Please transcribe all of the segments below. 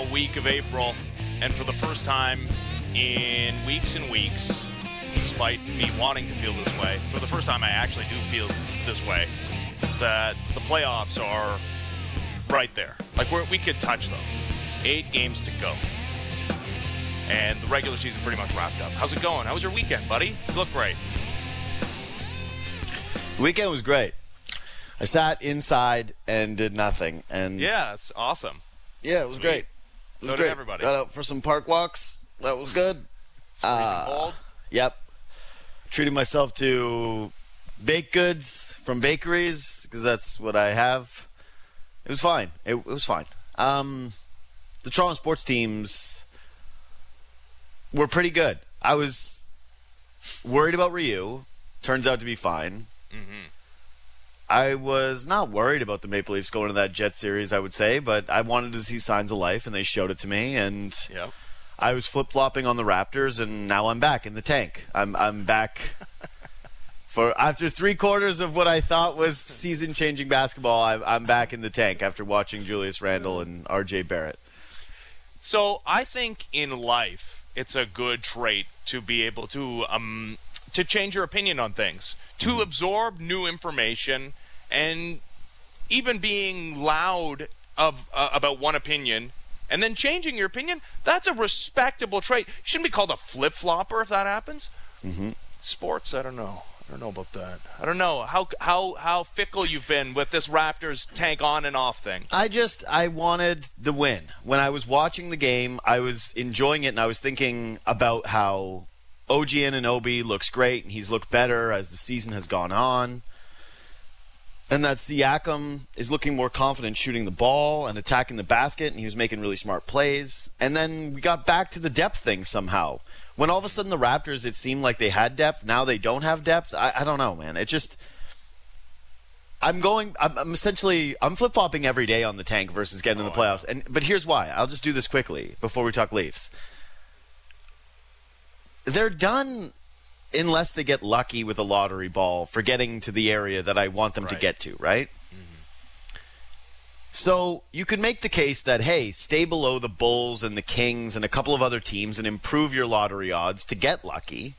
final week of April, and for the first time in weeks and weeks, despite me wanting to feel this way, for the first time I actually do feel this way, that the playoffs are right there. Like we're, we could touch them. Eight games to go. And the regular season pretty much wrapped up. How's it going? How was your weekend, buddy? You look great. Weekend was great. I sat inside and did nothing, and Yeah, it's awesome. yeah, it was Sweet. great. So did great. everybody. Got out for some park walks. That was good. Uh, cold. Yep. Treated myself to baked goods from bakeries because that's what I have. It was fine. It, it was fine. Um, the Toronto sports teams were pretty good. I was worried about Ryu. Turns out to be fine. I was not worried about the Maple Leafs going to that Jet series, I would say, but I wanted to see signs of life, and they showed it to me. And Yep. I was flip flopping on the Raptors, and now I'm back in the tank. I'm I'm back for after three quarters of what I thought was season changing basketball. I'm, I'm back in the tank after watching Julius Randle and R.J. Barrett. So I think in life it's a good trait to be able to um to change your opinion on things, to absorb new information, and even being loud of uh, about one opinion and then changing your opinion. That's a respectable trait. You shouldn't be called a flip flopper if that happens. Mm-hmm. Sports, I don't know. I don't know about that. I don't know how how how fickle you've been with this Raptors tank on and off thing. I just I wanted the win. When I was watching the game, I was enjoying it and I was thinking about how OG Anunoby looks great and he's looked better as the season has gone on. And that Siakam is looking more confident shooting the ball and attacking the basket, and he was making really smart plays. And then we got back to the depth thing somehow. When all of a sudden the Raptors, it seemed like they had depth. Now they don't have depth. I, I don't know, man. It just I'm going. I'm, I'm essentially. I'm flip flopping every day on the tank versus getting in the Oh, playoffs. And but here's why. I'll just do this quickly before we talk Leafs. They're done unless they get lucky with a lottery ball for getting to the area that I want them to get to. Right. Mm-hmm. So you could make the case that hey, stay below the Bulls and the Kings and a couple of other teams and improve your lottery odds to get lucky.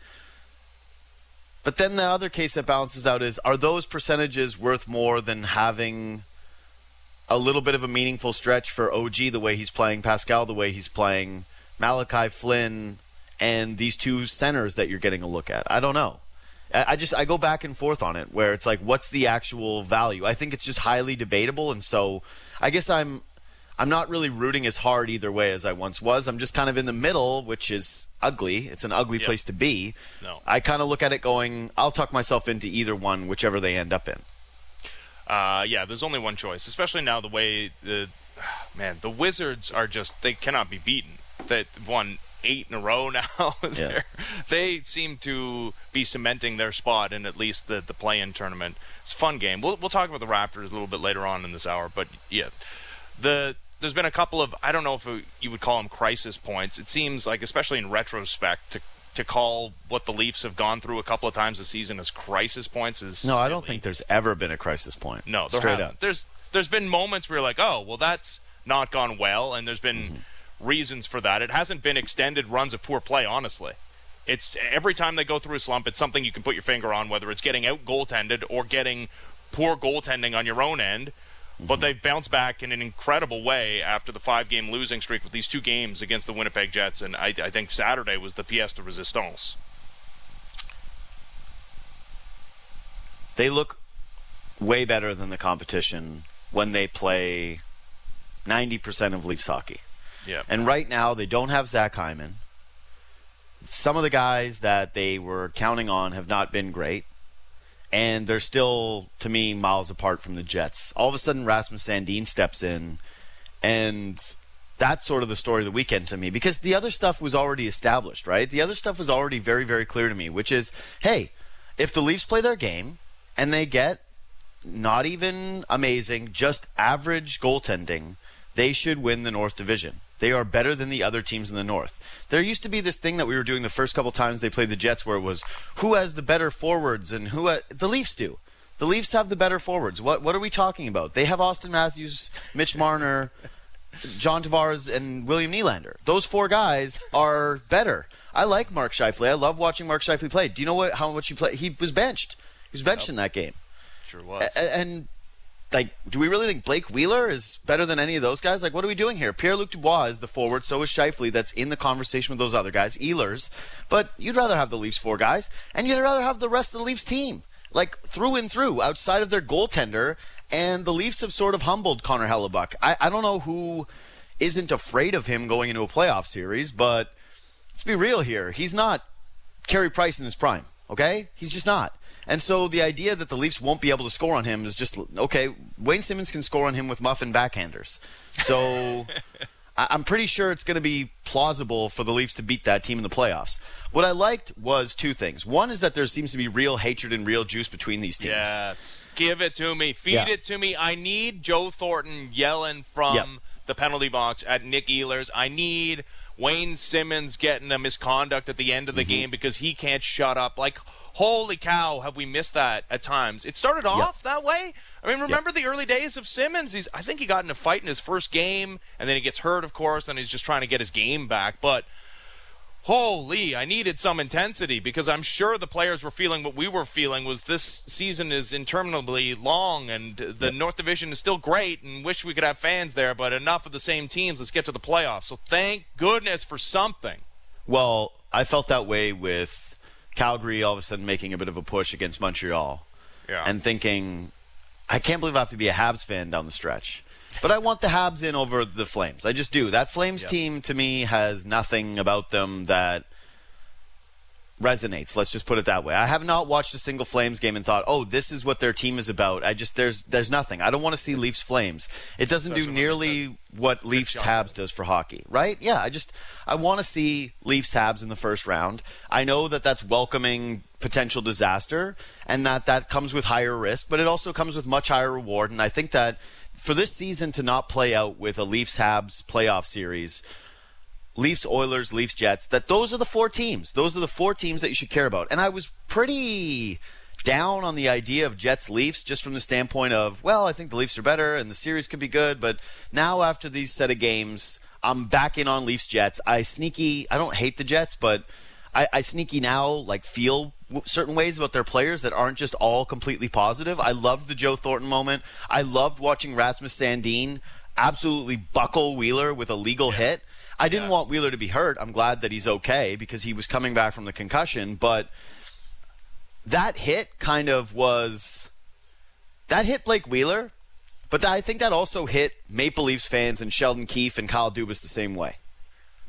But then the other case that balances out is are those percentages worth more than having a little bit of a meaningful stretch for OG the way he's playing, Pascal the way he's playing, Malachi Flynn, and these two centers that you're getting a look at? I don't know. I I just I go back and forth on it where it's like what's the actual value? I think it's just highly debatable and so I guess I'm I'm not really rooting as hard either way as I once was. I'm just kind of in the middle, which is ugly. It's an ugly Yeah. place to be. No. I kind of look at it going, I'll tuck myself into either one, whichever they end up in. Uh, yeah, there's only one choice, especially now the way the man the Wizards are just they cannot be beaten. They've won eight in a row now. They're- they seem to be cementing their spot in at least the the play-in tournament. It's a fun game. We'll we'll talk about the Raptors a little bit later on in this hour, but yeah, the there's been a couple of I don't know if it, you would call them crisis points. It seems like, especially in retrospect, to to call what the Leafs have gone through a couple of times this season as crisis points is No, I don't think there's ever been a crisis point. No, there Straight hasn't. up. There's there's been moments where you're like, oh, well, that's not gone well, and there's been Mm-hmm. Reasons for that. It hasn't been extended runs of poor play, honestly. It's every time they go through a slump, it's something you can put your finger on, whether it's getting out goaltended or getting poor goaltending on your own end. But Mm-hmm. they've bounced back in an incredible way after the five-game losing streak with these two games against the Winnipeg Jets, and I, I think Saturday was the pièce de résistance. They look way better than the competition when they play 90% of Leafs hockey. Yeah, And right now, they don't have Zach Hyman. Some of the guys that they were counting on have not been great. And they're still, to me, miles apart from the Jets. All of a sudden, Rasmus Sandin steps in. And that's sort of the story of the weekend to me because the other stuff was already established, right? The other stuff was already very, very clear to me, which is hey, if the Leafs play their game and they get not even amazing, just average goaltending, they should win the North Division. They are better than the other teams in the North. There used to be this thing that we were doing the first couple times they played the Jets where it was who has the better forwards and who ha- the Leafs do. The Leafs have the better forwards. What what are we talking about? They have Auston Matthews, Mitch Marner, John Tavares and William Nylander. Those four guys are better. I like Mark Scheifele. I love watching Mark Scheifele play. Do you know what how much he played? He was benched. He was benched yep. in that game. Sure was. A- and like, do we really think Blake Wheeler is better than any of those guys? Like, what are we doing here? Pierre Luc Dubois is the forward, so is Scheifele. That's in the conversation with those other guys, Ehlers. But you'd rather have the Leafs four guys, and you'd rather have the rest of the Leafs team, like through and through, outside of their goaltender. And the Leafs have sort of humbled Connor Hellebuyck. I, I don't know who isn't afraid of him going into a playoff series, but let's be real here. He's not Carey Price in his prime, okay? He's just not. And so the idea that the Leafs won't be able to score on him is just okay. Wayne Simmonds can score on him with muffin backhanders. So I'm pretty sure it's going to be plausible for the Leafs to beat that team in the playoffs. What I liked was two things. One is that there seems to be real hatred and real juice between these teams. Yes. Give it to me. Feed yeah. it to me. I need Joe Thornton yelling from yep. the penalty box at Nick Ehlers. I need Wayne Simmonds getting a misconduct at the end of the mm-hmm. game because he can't shut up. Like, holy cow, have we missed that at times? It started off yep. that way. I mean, remember yep. the early days of Simmonds? He's, I think he got in a fight in his first game, and then he gets hurt, of course, and he's just trying to get his game back. But holy, I needed some intensity because I'm sure the players were feeling what we were feeling was this season is interminably long and the yep. North Division is still great and wish we could have fans there, but enough of the same teams. Let's get to the playoffs. So thank goodness for something. Well, I felt that way with Calgary all of a sudden making a bit of a push against Montreal. Yeah. And thinking, I can't believe I have to be a Habs fan down the stretch. But I want the Habs in over the Flames. I just do. That Flames yep. team to me has nothing about them that resonates. Let's just put it that way. I have not watched a single Flames game and thought, "Oh, this is what their team is about." I just there's there's nothing. I don't want to see Leafs Flames. It doesn't do nearly what Leafs Habs does for hockey, right? Yeah, I just I want to see Leafs Habs in the first round. I know that that's welcoming potential disaster and that that comes with higher risk, but it also comes with much higher reward and I think that for this season to not play out with a Leafs Habs playoff series, Leafs Oilers, Leafs Jets, that those are the four teams. Those are the four teams that you should care about. And I was pretty down on the idea of Jets Leafs just from the standpoint of, well, I think the Leafs are better and the series could be good, but now after these set of games, I'm back in on Leafs Jets. I sneaky, I don't hate the Jets, but I, I sneaky now like feel certain ways about their players that aren't just all completely positive. I loved the Joe Thornton moment. I loved watching Rasmus Sandin absolutely buckle Wheeler with a legal yeah. hit. I didn't yeah. want Wheeler to be hurt. I'm glad that he's okay because he was coming back from the concussion, but that hit kind of was that hit Blake Wheeler, but I think that also hit Maple Leafs fans and Sheldon Keefe and Kyle Dubas the same way.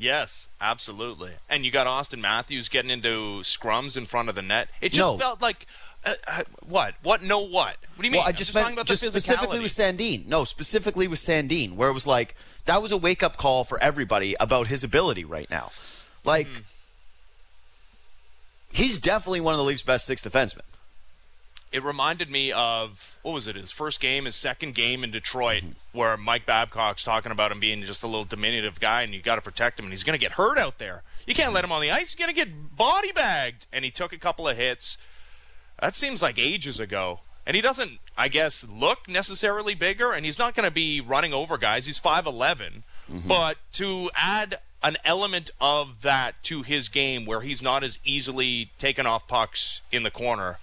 Yes, absolutely. And you got Auston Matthews getting into scrums in front of the net. It just no. felt like uh, uh, what? What? No, what? What do you mean? Well, I just, just meant just specifically with Sandin. No, specifically with Sandin, where it was like that was a wake up call for everybody about his ability right now. Like, mm. he's definitely one of the Leafs' best six defensemen it reminded me of what was it? His first game, his second game in Detroit, mm-hmm. where Mike Babcock's talking about him being just a little diminutive guy, and you got to protect him, and he's going to get hurt out there. You can't let him on the ice; he's going to get body bagged. And he took a couple of hits. That seems like ages ago. And he doesn't, I guess, look necessarily bigger, and he's not going to be running over guys. He's 5'11. Mm-hmm. But to add an element of that to his game where he's not as easily taken off pucks in the corner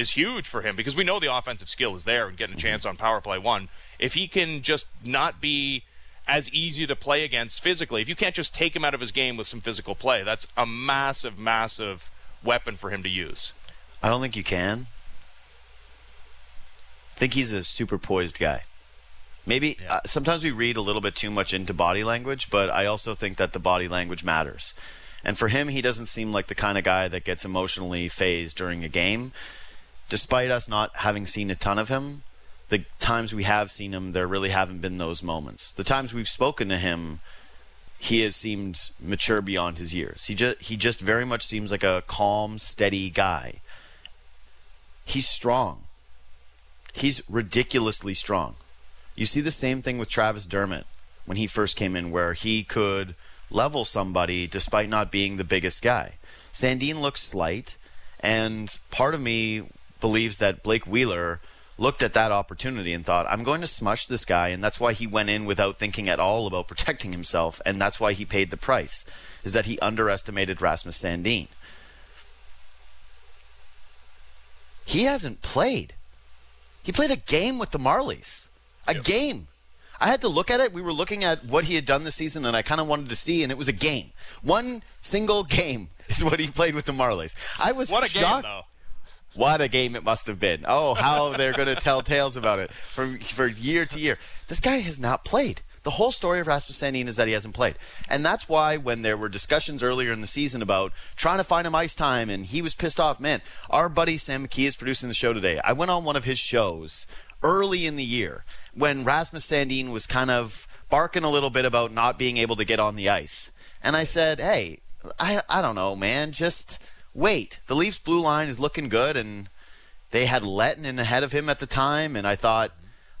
is huge for him because we know the offensive skill is there and getting a chance on power play one. If he can just not be as easy to play against physically, if you can't just take him out of his game with some physical play, that's a massive, massive weapon for him to use. I don't think you can. I think he's a super poised guy. Maybe yeah. uh, sometimes we read a little bit too much into body language, but I also think that the body language matters. And for him, he doesn't seem like the kind of guy that gets emotionally phased during a game despite us not having seen a ton of him, the times we have seen him, there really haven't been those moments. The times we've spoken to him, he has seemed mature beyond his years. He just he just very much seems like a calm, steady guy. He's strong. He's ridiculously strong. You see the same thing with Travis Dermott when he first came in, where he could level somebody despite not being the biggest guy. Sandin looks slight, and part of me believes that Blake Wheeler looked at that opportunity and thought, I'm going to smush this guy. And that's why he went in without thinking at all about protecting himself. And that's why he paid the price, is that he underestimated Rasmus Sandin. He hasn't played. He played a game with the Marlies. A yep. game. I had to look at it. We were looking at what he had done this season, and I kind of wanted to see, and it was a game. One single game is what he played with the Marlies. I was what a shocked. game, though. What a game it must have been. Oh, how they're going to tell tales about it for, for year to year. This guy has not played. The whole story of Rasmus Sandin is that he hasn't played. And that's why when there were discussions earlier in the season about trying to find him ice time and he was pissed off, man, our buddy Sam McKee is producing the show today. I went on one of his shows early in the year when Rasmus Sandin was kind of barking a little bit about not being able to get on the ice. And I said, hey, I, I don't know, man. Just wait. The Leafs blue line is looking good, and they had Lehtonen in ahead of him at the time. And I thought,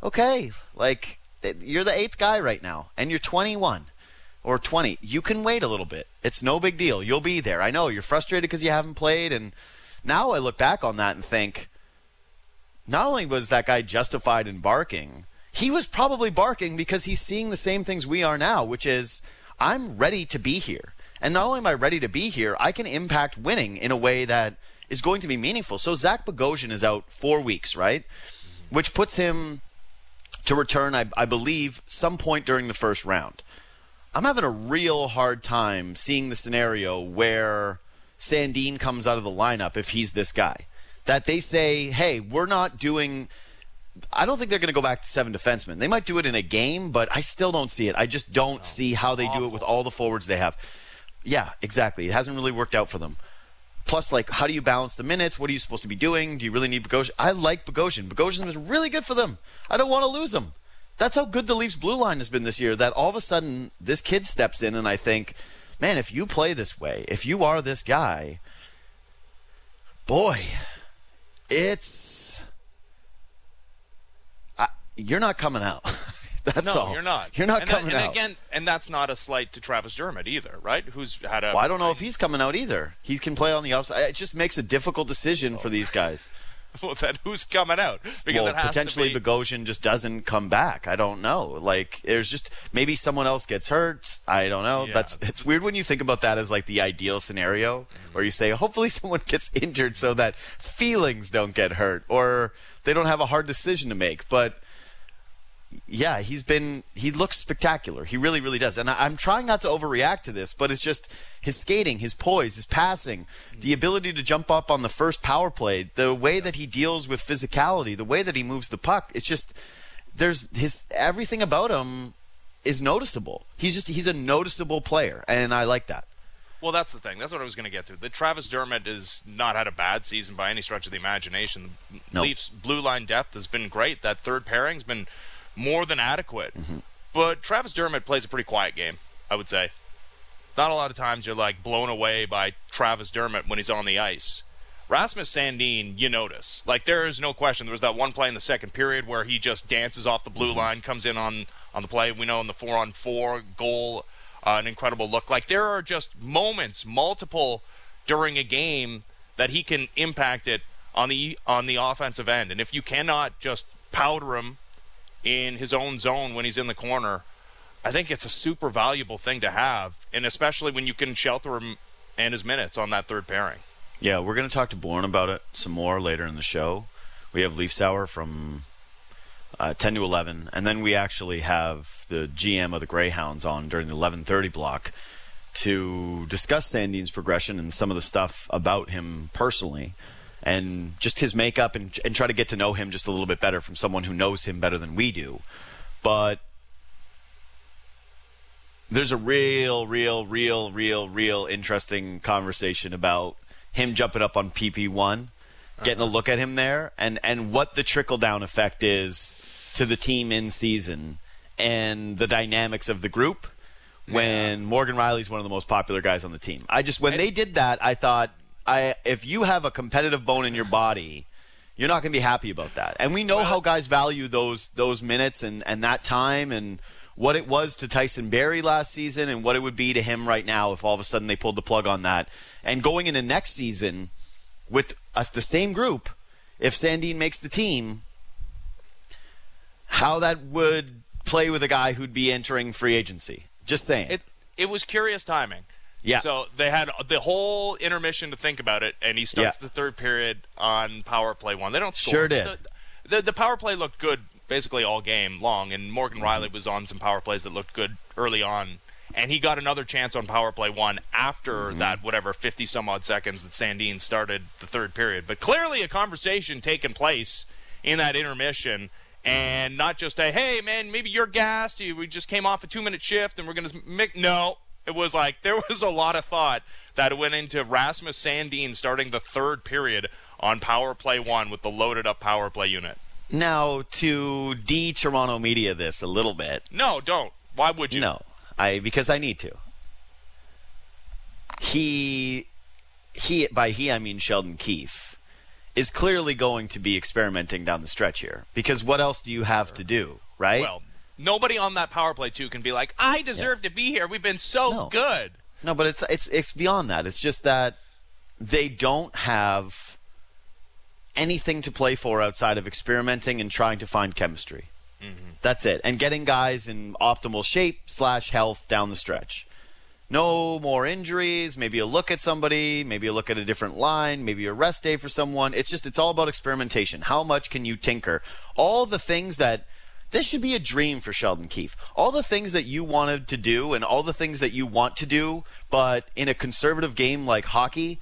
okay, like, you're the eighth guy right now, and you're 21 or 20. You can wait a little bit. It's no big deal. You'll be there. I know you're frustrated because you haven't played. And now I look back on that and think, not only was that guy justified in barking, he was probably barking because he's seeing the same things we are now, which is I'm ready to be here. And not only am I ready to be here, I can impact winning in a way that is going to be meaningful. So Zach Bogosian is out four weeks, right? Which puts him to return, I, I believe, some point during the first round. I'm having a real hard time seeing the scenario where Sandin comes out of the lineup if he's this guy that they say, hey, we're not doing. I don't think they're going to go back to seven defensemen. They might do it in a game, but I still don't see it. I just don't no, see how they awful. do it with all the forwards they have. Yeah, exactly. It hasn't really worked out for them. Plus, like, how do you balance the minutes? What are you supposed to be doing? Do you really need Bogosian? I like Bogosian. Bogosian's been really good for them. I don't want to lose him. That's how good the Leafs blue line has been this year. That all of a sudden this kid steps in, and I think, man, if you play this way, if you are this guy, boy, it's I, you're not coming out. that's no, all. you're not. You're not and coming that, and out. again, and that's not a slight to Travis Dermott either, right? Who's had a. Well, I don't know if he's coming out either. He can play on the outside. It just makes a difficult decision oh. for these guys. well, then who's coming out? Because well, potentially be... Bogosian just doesn't come back. I don't know. Like there's just maybe someone else gets hurt. I don't know. Yeah. That's it's weird when you think about that as like the ideal scenario mm-hmm. where you say hopefully someone gets injured so that feelings don't get hurt or they don't have a hard decision to make. But yeah, he's been he looks spectacular. He really, really does. And I, am trying not to overreact to this, but it's just his skating, his poise, his passing, the mm. ability to jump up on the first power play, the way that he deals with physicality, the way that he moves the puck. It's just there's his everything about him is noticeable. He's just he's a noticeable player, and I like that. Well, that's the thing. That's what I was going to get to. The Travis Dermott has not had a bad season by any stretch of the imagination. The nope. Leafs blue line depth has been great. That third pairing's been more than adequate. Mm-hmm. But Travis Dermott plays a pretty quiet game, I would say. Not a lot of times you're like blown away by Travis Dermott when he's on the ice. Rasmus Sandin, you notice. Like there is no question. There was that one play in the second period where he just dances off the blue mm-hmm. line, comes in on on the play. We know in the four on four goal, uh, an incredible look. Like there are just moments, multiple during a game that he can impact it on the on the offensive end. And if you cannot just powder him in his own zone when he's in the corner, I think it's a super valuable thing to have, and especially when you can shelter him and his minutes on that third pairing. Yeah, we're going to talk to Bourne about it some more later in the show. We have Leafs Hour from uh, 10 to 11, and then we actually have the GM of the Greyhounds on during the 11:30 block to discuss Sandin's progression and some of the stuff about him personally and just his makeup and, and try to get to know him just a little bit better from someone who knows him better than we do. But there's a real, real, real, real, real interesting conversation about him jumping up on PP1, getting a uh-huh. look at him there, and, and what the trickle down effect is to the team in season and the dynamics of the group when yeah. Morgan Rielly's one of the most popular guys on the team. I just when they did that, I thought I if you have a competitive bone in your body, you're not going to be happy about that. And we know well, how guys value those those minutes and and that time and what it was to Tyson Barrie last season and what it would be to him right now if all of a sudden they pulled the plug on that. And going into next season with us, the same group, if Sandin makes the team, how that would play with a guy who'd be entering free agency. Just saying. It it was curious timing. Yeah. So they had the whole intermission to think about it, and he starts Yeah. the third period on power play one. They don't score. Sure did. The, the, the power play looked good basically all game long, and Morgan Mm-hmm. Rielly was on some power plays that looked good early on. And he got another chance on power play one after Mm-hmm. that, whatever, 50 some odd seconds that Sandin started the third period. But clearly a conversation taking place in that intermission and not just a, hey, man, maybe you're gassed. We just came off a two minute shift and we're going to make. No. It was like there was a lot of thought that went into Rasmus Sandin starting the third period on power play one with the loaded up power play unit. now to de Toronto media this a little bit. No, don't. Why would you? No, I because I need to. He, he by he I mean Sheldon Keefe, is clearly going to be experimenting down the stretch here. Because what else do you have to do, right? Well, nobody on that power play two can be like, I deserve to be here. We've been so No. good. No, but it's it's it's beyond that. It's just that they don't have anything to play for outside of experimenting and trying to find chemistry. Mm-hmm. That's it, and getting guys in optimal shape slash health down the stretch. No more injuries. Maybe a look at somebody. Maybe a look at a different line. Maybe a rest day for someone. It's just it's all about experimentation. How much can you tinker? All the things that this should be a dream for Sheldon Keefe. All the things that you wanted to do and all the things that you want to do, but in a conservative game like hockey,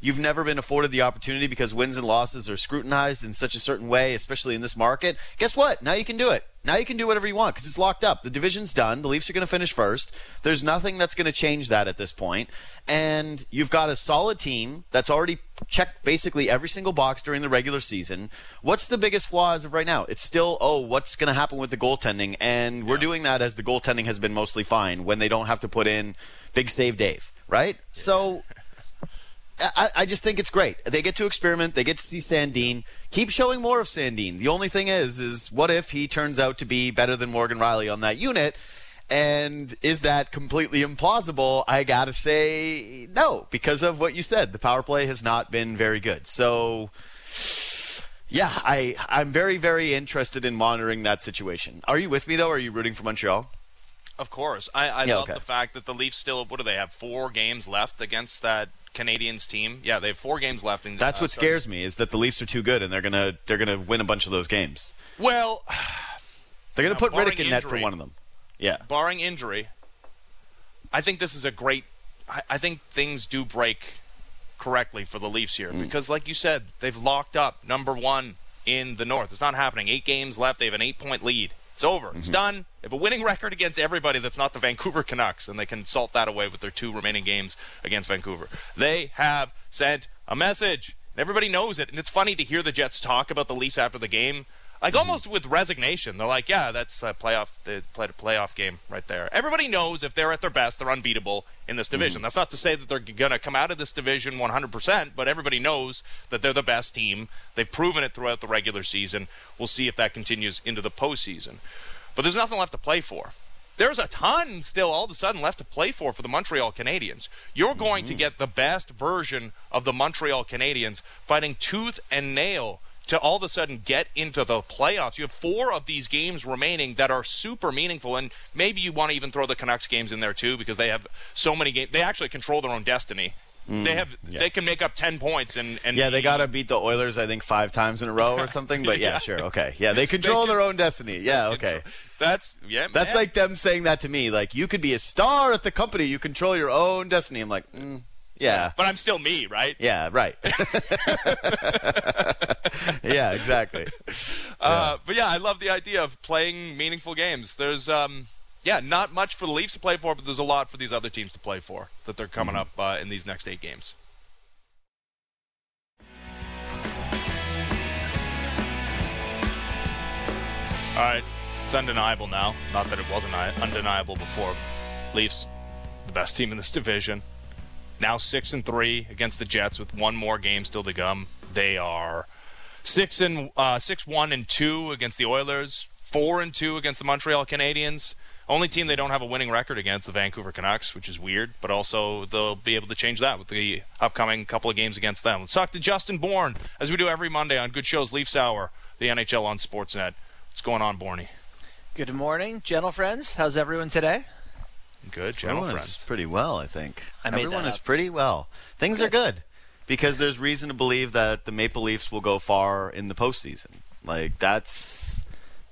you've never been afforded the opportunity because wins and losses are scrutinized in such a certain way, especially in this market. Guess what? Now you can do it. Now you can do whatever you want because it's locked up. The division's done. The Leafs are going to finish first. There's nothing that's going to change that at this point. And you've got a solid team that's already checked basically every single box during the regular season. What's the biggest flaw as of right now? It's still, oh, what's going to happen with the goaltending? And we're doing that as the goaltending has been mostly fine when they don't have to put in big save Dave, right? So I, I just think it's great. They get to experiment. They get to see Sandin. Keep showing more of Sandin. The only thing is, is what if he turns out to be better than Morgan Rielly on that unit? And is that completely implausible? I gotta say no, because of what you said. The power play has not been very good. So, yeah, I I'm very very interested in monitoring that situation. Are you with me though? Or are you rooting for Montreal? Of course. I, I Yeah, love okay. the fact that the Leafs still, what do they have, four games left against that Canadiens team? Yeah, they have four games left. In, That's uh, what so- scares me is that the Leafs are too good and they're gonna they're gonna win a bunch of those games. Well, They're gonna put Rittich in net for one of them. Yeah. barring injury, I think this is a great. I, I think things do break correctly for the Leafs here because, like you said, they've locked up number one in the North. It's not happening. Eight games left. They have an eight-point lead. It's over. It's mm-hmm. done. They have a winning record against everybody that's not the Vancouver Canucks, and they can salt that away with their two remaining games against Vancouver. They have sent a message. and Everybody knows it, and it's funny to hear the Jets talk about the Leafs after the game, like almost with resignation. They're like, "Yeah, that's a playoff. They played a playoff game right there." Everybody knows if they're at their best, they're unbeatable in this division. Mm-hmm. That's not to say that they're going to come out of this division 100%, but everybody knows that they're the best team. They've proven it throughout the regular season. We'll see if that continues into the postseason. But there's nothing left to play for. There's a ton still all of a sudden left to play for for the Montreal Canadiens. You're going to mm-hmm. get the best version of the Montreal Canadiens fighting tooth and nail to all of a sudden get into the playoffs. You have four of these games remaining that are super meaningful, and maybe you want to even throw the Canucks games in there too because they have so many games. They actually control their own destiny. they have yeah. they can make up ten points and and Yeah, they got to beat the Oilers, I think, five times in a row or something. But yeah, sure, okay, yeah, they control can- their own destiny. Yeah, okay, That's yeah. that's man. like them saying that to me. Like, you could be a star at the company, you control your own destiny. I'm like, mm, yeah, But I'm still me, right? yeah, right. yeah, exactly. Uh, but yeah, I love the idea of playing meaningful games. There's, um, yeah, not much for the Leafs to play for, but there's a lot for these other teams to play for that they're coming up uh, in these next eight games. All right, it's undeniable now. Not that it wasn't undeniable before. Leafs, the best team in this division. Now six and three against the Jets with one more game still to come. They are six and uh, six one and two against the Oilers, four and two against the Montreal Canadiens. Only team they don't have a winning record against the Vancouver Canucks, which is weird, but also they'll be able to change that with the upcoming couple of games against them. Let's talk to Justin Bourne, as we do every Monday on Good Shows Leafs Hour, the NHL on Sportsnet. What's going on, Borny? Good morning, gentle friends. How's everyone today? Good, gentle Everyone friends. is pretty well, I think. I made Everyone that is up. pretty well. Things are good because there's reason to believe that the Maple Leafs will go far in the postseason. Like that's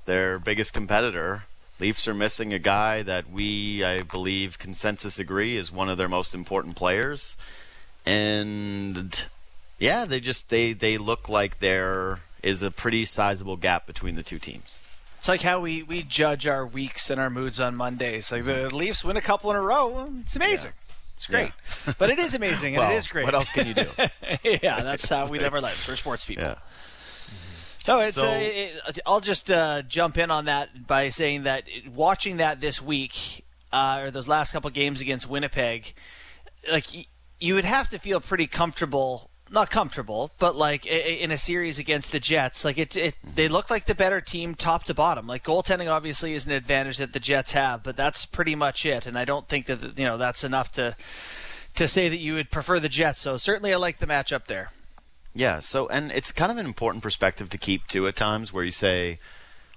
their biggest competitor. Leafs are missing a guy that we, I believe, consensus agree is one of their most important players, and yeah, they just they they look like there is a pretty sizable gap between the two teams. It's like how we, we judge our weeks and our moods on Mondays. Like the Leafs win a couple in a row. It's amazing. It's great. but it is amazing and well, it is great. What else can you do? yeah, that's how we live our lives. We're sports people. yeah. No, it's. So- uh, it, I'll just uh, jump in on that by saying that watching that this week, uh, or those last couple games against Winnipeg, like y- you would have to feel pretty comfortable. Not comfortable, but like in a series against the Jets, like it, it, mm-hmm. they look like the better team top to bottom. Like goaltending, obviously, is an advantage that the Jets have, but that's pretty much it. And I don't think that you know that's enough to to say that you would prefer the Jets. So certainly, I like the matchup there. Yeah, so and it's kind of an important perspective to keep too at times where you say,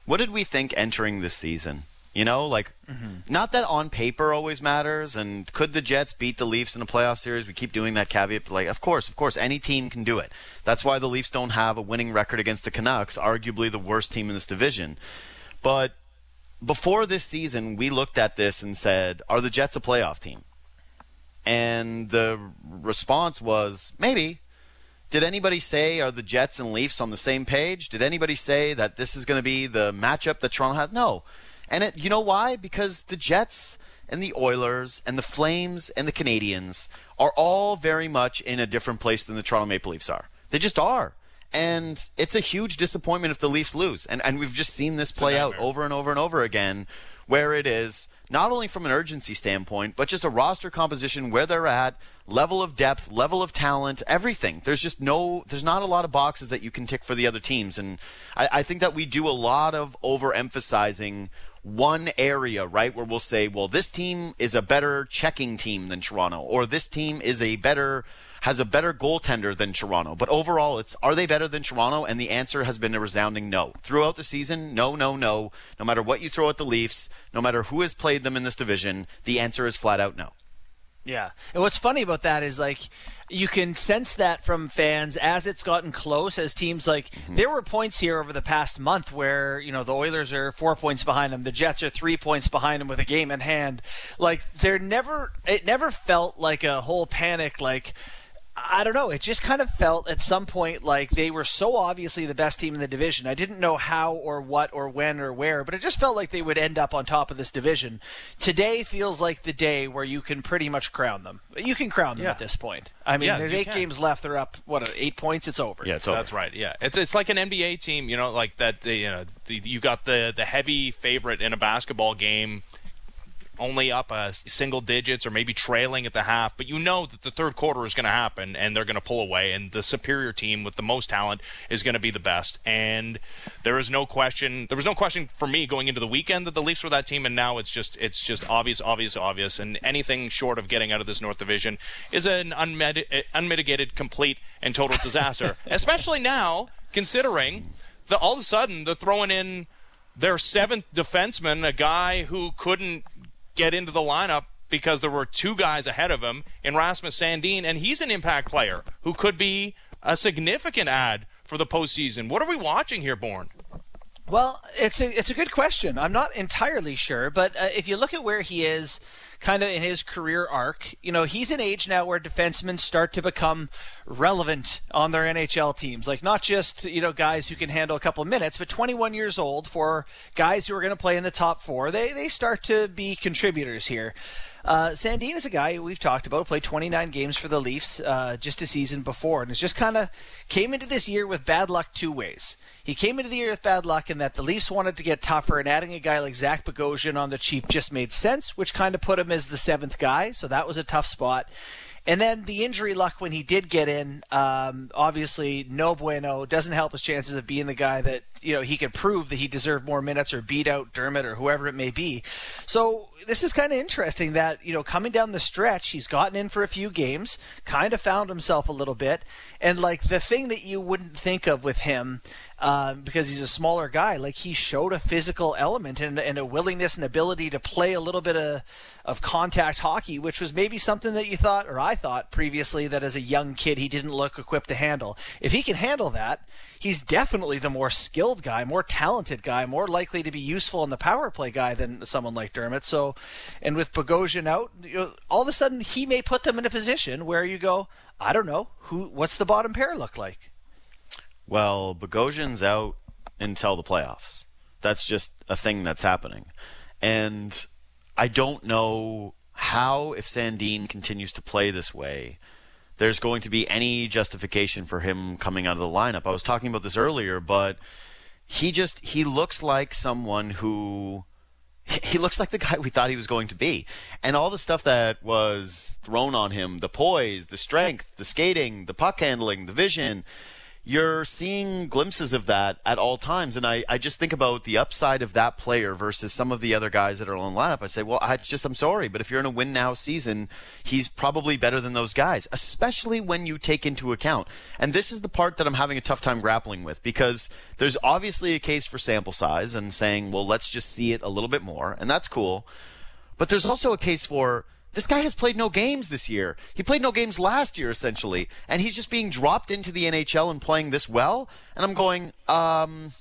what did we think entering this season? You know, like mm-hmm. not that on paper always matters and could the Jets beat the Leafs in a playoff series? We keep doing that caveat, but like of course, of course any team can do it. That's why the Leafs don't have a winning record against the Canucks, arguably the worst team in this division. But before this season, we looked at this and said, are the Jets a playoff team? And the response was maybe. Did anybody say are the Jets and Leafs on the same page? Did anybody say that this is going to be the matchup that Toronto has? No. And it, you know why? Because the Jets and the Oilers and the Flames and the Canadiens are all very much in a different place than the Toronto Maple Leafs are. They just are. And it's a huge disappointment if the Leafs lose. And and we've just seen this play out over and over and over again where it is not only from an urgency standpoint, but just a roster composition where they're at, level of depth, level of talent, everything. There's just no, there's not a lot of boxes that you can tick for the other teams. And I, I think that we do a lot of overemphasizing one area, right, where we'll say, well, this team is a better checking team than Toronto, or this team is a better has a better goaltender than Toronto. But overall, it's are they better than Toronto? And the answer has been a resounding no. Throughout the season, no, no, no. No matter what you throw at the Leafs, no matter who has played them in this division, the answer is flat out no. Yeah. And what's funny about that is like you can sense that from fans as it's gotten close as teams like mm-hmm. there were points here over the past month where, you know, the Oilers are 4 points behind them, the Jets are 3 points behind them with a game in hand. Like there never it never felt like a whole panic like I don't know. It just kind of felt at some point like they were so obviously the best team in the division. I didn't know how or what or when or where, but it just felt like they would end up on top of this division. Today feels like the day where you can pretty much crown them. You can crown them Yeah. at this point. I mean, Yeah, there's eight can. games left. They're up, what, eight points? It's over. Yeah, it's over. That's right. Yeah, it's it's like an NBA team. You know, like that. The, you know, the, you got the the heavy favorite in a basketball game, only up a single digits or maybe trailing at the half, but you know that the third quarter is going to happen and they're going to pull away, and the superior team with the most talent is going to be the best. And there is no question. There was no question for me going into the weekend that the Leafs were that team, and now it's just it's just obvious, obvious, obvious. And anything short of getting out of this North Division is an unmedi- unmitigated, complete, and total disaster. Especially now, considering that all of a sudden they're throwing in their seventh defenseman, a guy who couldn't get into the lineup because there were two guys ahead of him in Rasmus Sandin, and he's an impact player who could be a significant ad for the postseason. What are we watching here, Bourne? Well, it's a it's a good question. I'm not entirely sure, but uh, if you look at where he is, kind of in his career arc, you know, he's an age now where defensemen start to become relevant on their NHL teams. Like not just you know guys who can handle a couple of minutes, but 21 years old for guys who are going to play in the top four. They they start to be contributors here. Uh, Sandin is a guy we've talked about, played 29 games for the Leafs uh, just a season before, and has just kind of came into this year with bad luck two ways. He came into the year with bad luck in that the Leafs wanted to get tougher, and adding a guy like Zach Bogosian on the cheap just made sense, which kind of put him as the seventh guy, so that was a tough spot. And then the injury luck when he did get in, um, obviously no bueno. Doesn't help his chances of being the guy that you know he could prove that he deserved more minutes or beat out Dermott or whoever it may be. So this is kind of interesting that you know coming down the stretch, he's gotten in for a few games, kind of found himself a little bit, and like the thing that you wouldn't think of with him uh, because he's a smaller guy. Like he showed a physical element and, and a willingness and ability to play a little bit of of contact hockey, which was maybe something that you thought, or I thought previously, that as a young kid he didn't look equipped to handle. If he can handle that, he's definitely the more skilled guy, more talented guy, more likely to be useful in the power play guy than someone like Dermott. So, and with Bogosian out, you know, all of a sudden he may put them in a position where you go, I don't know, who, what's the bottom pair look like? Well, Bogosian's out until the playoffs. That's just a thing that's happening. And I don't know how, if Sandin continues to play this way, there's going to be any justification for him coming out of the lineup. I was talking about this earlier, but he just he looks like someone who he looks like the guy we thought he was going to be. And all the stuff that was thrown on him, the poise, the strength, the skating, the puck handling, the vision, you're seeing glimpses of that at all times. And I, I just think about the upside of that player versus some of the other guys that are on the lineup. I say, well, it's just, I'm sorry, but if you're in a win now season, he's probably better than those guys, especially when you take into account. And this is the part that I'm having a tough time grappling with because there's obviously a case for sample size and saying, well, let's just see it a little bit more. And that's cool. But there's also a case for, this guy has played no games this year. He played no games last year, essentially, and he's just being dropped into the NHL and playing this well. And I'm going, um,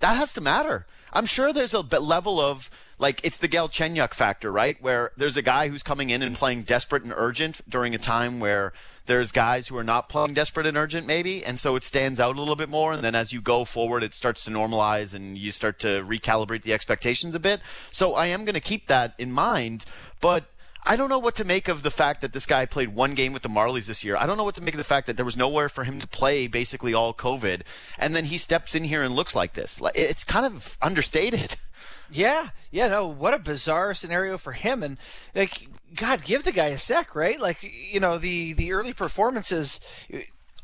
that has to matter. I'm sure there's a level of like it's the Galchenyuk factor, right? Where there's a guy who's coming in and playing desperate and urgent during a time where there's guys who are not playing desperate and urgent, maybe, and so it stands out a little bit more. And then as you go forward, it starts to normalize and you start to recalibrate the expectations a bit. So I am going to keep that in mind, but I don't know what to make of the fact that this guy played one game with the Marlies this year. I don't know what to make of the fact that there was nowhere for him to play basically all COVID, and then he steps in here and looks like this. It's kind of understated. Yeah, yeah, no, what a bizarre scenario for him, and like, God, give the guy a sec, right? Like, you know, the the early performances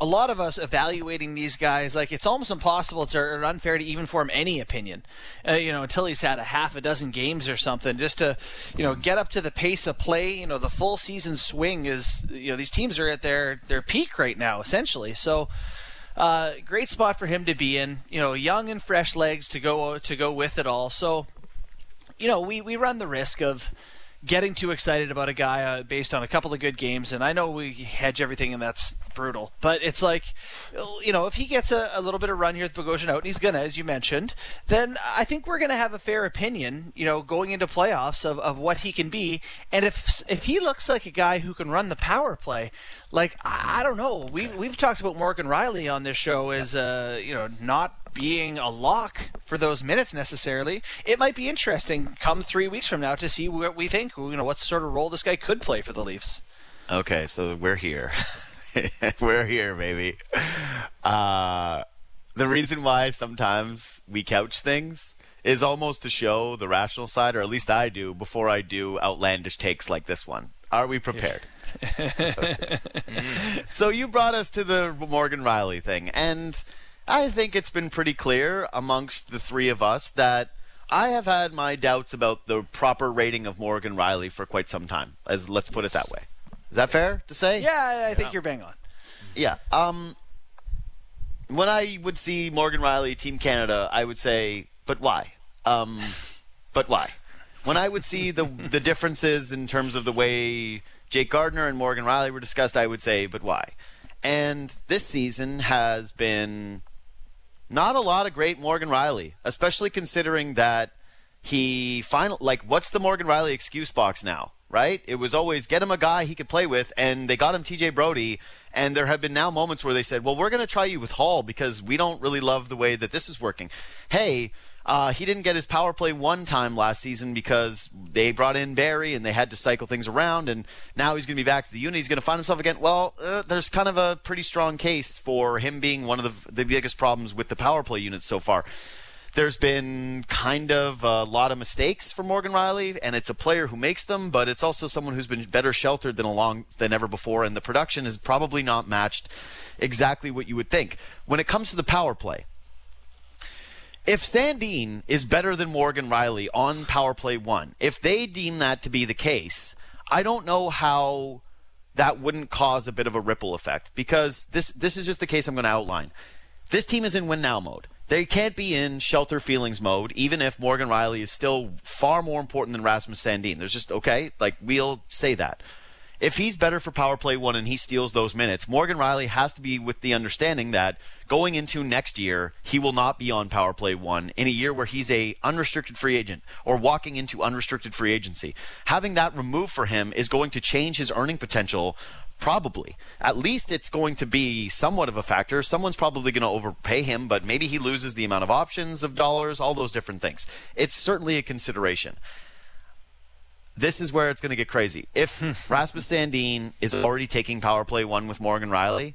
a lot of us evaluating these guys like it's almost impossible to, or unfair to even form any opinion uh, you know until he's had a half a dozen games or something just to you know get up to the pace of play. You know the full season swing is you know these teams are at their their peak right now essentially. So uh, great spot for him to be in you know young and fresh legs to go to go with it all. So you know we we run the risk of getting too excited about a guy uh, based on a couple of good games, and I know we hedge everything, and that's brutal. But it's like, you know, if he gets a, a little bit of run here with Bogosian out, and he's gonna, as you mentioned, then I think we're gonna have a fair opinion, you know, going into playoffs of, of what he can be. And if if he looks like a guy who can run the power play, like I, I don't know, we we've talked about Morgan Rielly on this show as uh, you know not being a lock for those minutes necessarily. It might be interesting come three weeks from now to see what we think. You know, what sort of role this guy could play for the Leafs. Okay, so we're here. we're here, baby. Uh, the reason why sometimes we couch things is almost to show the rational side, or at least I do, before I do outlandish takes like this one. Are we prepared? so you brought us to the Morgan Rielly thing, and I think it's been pretty clear amongst the three of us that I have had my doubts about the proper rating of Morgan Rielly for quite some time. As let's put it that way. Is that fair to say? Yeah, I think yeah. you're bang on. Yeah. Um, when I would see Morgan Rielly, Team Canada, I would say, but why? Um, but why? When I would see the the differences in terms of the way Jake Gardiner and Morgan Rielly were discussed, I would say, but why? And this season has been not a lot of great Morgan Rielly, especially considering that he final like what's the Morgan Rielly excuse box now? Right? It was always get him a guy he could play with, and they got him TJ Brodie, And there have been now moments where they said, "Well, we're going to try you with Holl because we don't really love the way that this is working." Hey, uh, he didn't get his power play one time last season because they brought in Barrie and they had to cycle things around, and now he's going to be back to the unit. He's going to find himself again. Well, uh, there's kind of a pretty strong case for him being one of the, the biggest problems with the power play units so far. There's been kind of a lot of mistakes for Morgan Rielly, and it's a player who makes them, but it's also someone who's been better sheltered than a long than ever before, and the production is probably not matched exactly what you would think. When it comes to the power play, if Sandin is better than Morgan Rielly on power play one, if they deem that to be the case, I don't know how that wouldn't cause a bit of a ripple effect because this this is just the case I'm going to outline. This team is in win now mode. They can't be in shelter feelings mode, even if Morgan Rielly is still far more important than Rasmus Sandin. There's just, okay, like, we'll say that. If he's better for power play one and he steals those minutes, Morgan Rielly has to be with the understanding that going into next year, he will not be on power play one in a year where he's a unrestricted free agent or walking into unrestricted free agency. Having that removed for him is going to change his earning potential Probably. At least it's going to be somewhat of a factor. Someone's probably going to overpay him, but maybe he loses the amount of options of dollars, all those different things. It's certainly a consideration. This is where it's going to get crazy. If hmm. Rasmus Sandin is already taking power play one with Morgan Rielly,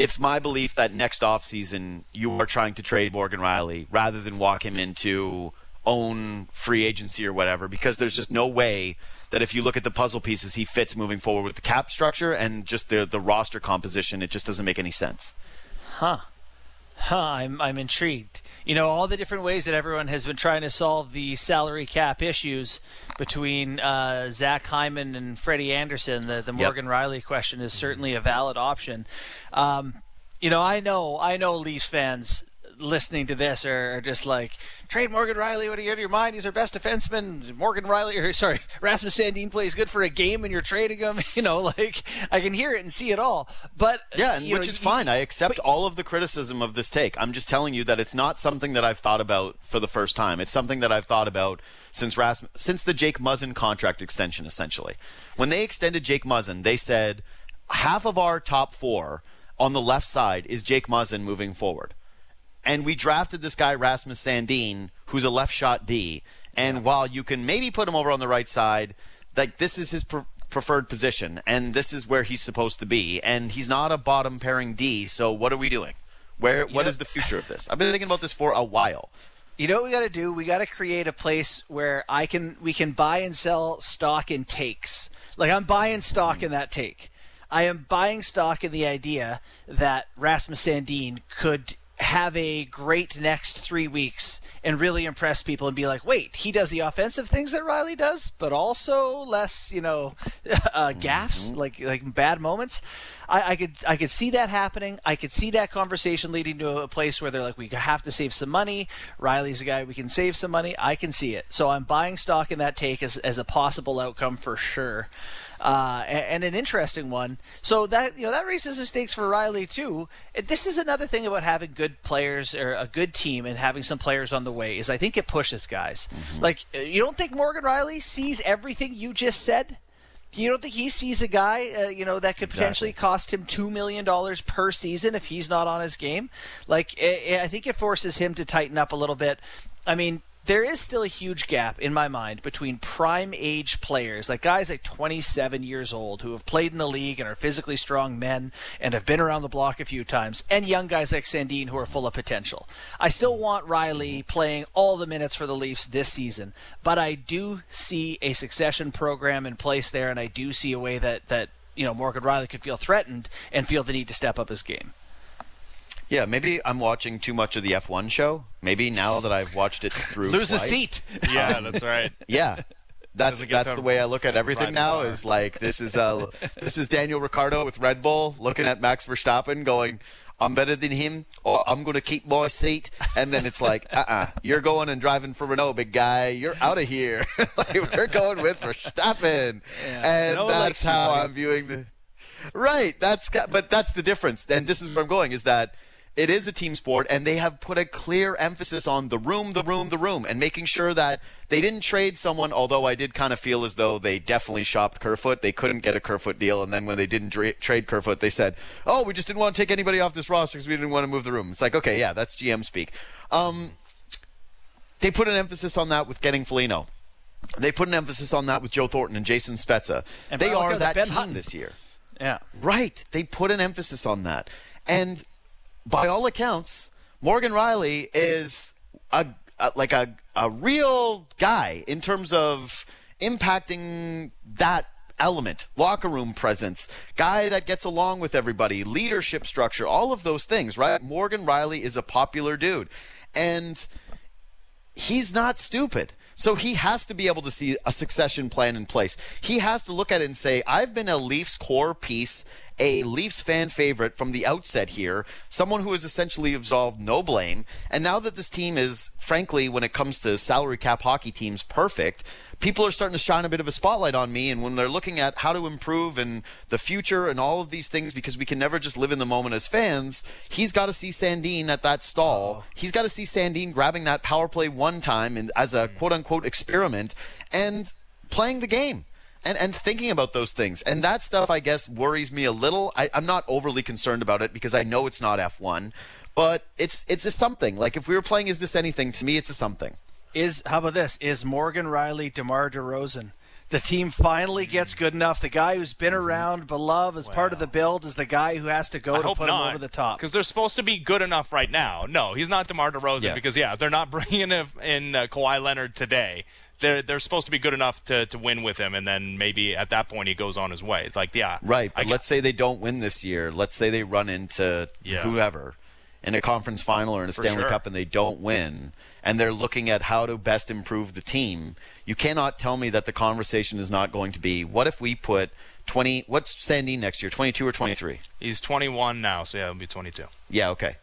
it's my belief that next offseason you are trying to trade Morgan Rielly rather than walk him into own free agency or whatever because there's just no way that if you look at the puzzle pieces, he fits moving forward with the cap structure and just the the roster composition. It just doesn't make any sense. Huh. Huh, I'm I'm intrigued. You know all the different ways that everyone has been trying to solve the salary cap issues between uh, Zach Hyman and Freddie Andersen. The the Morgan yep. Rielly question is certainly a valid option. Um, you know, I know I know Leafs fans listening to this are, are just like, trade Morgan Rielly. What are you out of your mind? He's our best defenseman. Morgan Rielly, or sorry, Rasmus Sandin plays good for a game, and you're trading him. You know, like I can hear it and see it all. But yeah, and which know, is fine. I accept but, all of the criticism of this take. I'm just telling you that it's not something that I've thought about for the first time. It's something that I've thought about since Rasmus, since the Jake Muzzin contract extension. Essentially, when they extended Jake Muzzin, they said half of our top four on the left side is Jake Muzzin moving forward and we drafted this guy Rasmus Sandin, who's a left shot D. And yeah. while you can maybe put him over on the right side, like this is his pre- preferred position, and this is where he's supposed to be, and he's not a bottom pairing D. So what are we doing? Where what is the future of this? I've been thinking about this for a while. You know what we got to do? We got to create a place where I can we can buy and sell stock in takes. Like I'm buying stock in that take. I am buying stock in the idea that Rasmus Sandin could have a great next three weeks and really impress people and be like, wait, he does the offensive things that Rielly does, but also less, you know, uh, gaffes mm-hmm. like like bad moments. I, I, could I could see that happening. I could see that conversation leading to a place where they're like, we have to save some money. Rielly's a guy we can save some money. I can see it. So I'm buying stock in that take as as a possible outcome for sure uh, and, and, an interesting one. So that you know that raises the stakes for Rielly too. This is another thing about having good players or a good team and having some players on the way is I think it pushes guys. Mm-hmm. Like you don't think Morgan Rielly sees everything you just said. You don't think he sees a guy, uh, you know, that could exactly. potentially cost him two million dollars per season if he's not on his game? Like, it, I think it forces him to tighten up a little bit. I mean, there is still a huge gap in my mind between prime age players, like guys like 27 years old who have played in the league and are physically strong men and have been around the block a few times, and young guys like Sandin who are full of potential. I still want Rielly mm-hmm. playing all the minutes for the Leafs this season, but I do see a succession program in place there, and I do see a way that that you know Morgan Rielly could feel threatened and feel the need to step up his game. Yeah, maybe I'm watching too much of the F1 show. Maybe now that I've watched it through, lose twice, a seat. Yeah, that's right. Yeah, that's that's the way I look at everything now. Is like this is uh this is Daniel Ricciardo with Red Bull looking at Max Verstappen, going, "I'm better than him, or I'm going to keep my seat." And then it's like, "Uh, uh-uh, you're going and driving for Renault, big guy. You're out of here. like we're going with Verstappen." Yeah, and that's how I'm viewing the. Right, that's but that's the difference, and this is where I'm going. Is that it is a team sport, and they have put a clear emphasis on the room, the room, the room, and making sure that they didn't trade someone. Although I did kind of feel as though they definitely shopped Kerfoot. They couldn't get a Kerfoot deal, and then when they didn't tra- trade Kerfoot, they said, "Oh, we just didn't want to take anybody off this roster because we didn't want to move the room." It's like, okay, yeah, that's GM speak. Um, they put an emphasis on that with getting Foligno. They put an emphasis on that with Joe Thornton and Jason Spezza. And they are that ben team Hutton. this year. Yeah. Right. They put an emphasis on that. And by all accounts, Morgan Rielly is a, a, like a a real guy in terms of impacting that element, locker room presence, guy that gets along with everybody, leadership structure, all of those things, right? Morgan Rielly is a popular dude. And he's not stupid. So he has to be able to see a succession plan in place. He has to look at it and say, I've been a Leafs core piece a Leafs fan favorite from the outset here, someone who has essentially absolved no blame. And now that this team is, frankly, when it comes to salary cap hockey teams, perfect, people are starting to shine a bit of a spotlight on me. And when they're looking at how to improve and the future and all of these things, because we can never just live in the moment as fans, he's got to see Sandin at that stall. Oh. He's got to see Sandin grabbing that power play one time and as a mm. quote unquote experiment and playing the game. And, and thinking about those things. And that stuff, I guess, worries me a little. I, I'm not overly concerned about it because I know it's not F1, but it's it's a something. Like if we were playing Is This Anything, to me, it's a something. Is how about this? Is Morgan Rielly, DeMar DeRozan? The team finally gets good enough. The guy who's been Mm-hmm. around, beloved as part of the build, is the guy who has to go I to hope put not, him over the top. because they're supposed to be good enough right now. No, he's not DeMar DeRozan Yeah. because yeah, they're not bringing in, in uh, Kawhi Leonard today. They're they're supposed to be good enough to, to win with him, and then maybe at that point he goes on his way. It's like yeah, Right, I but let's say they don't win this year. Let's say they run into Yeah. whoever in a conference final or in a Stanley sure. Cup and they don't win, and they're looking at how to best improve the team. You cannot tell me that the conversation is not going to be, what if we put 20, what's Sandin next year, 22 or 23? he's 21 now, so yeah, it'll be 22. Yeah, okay.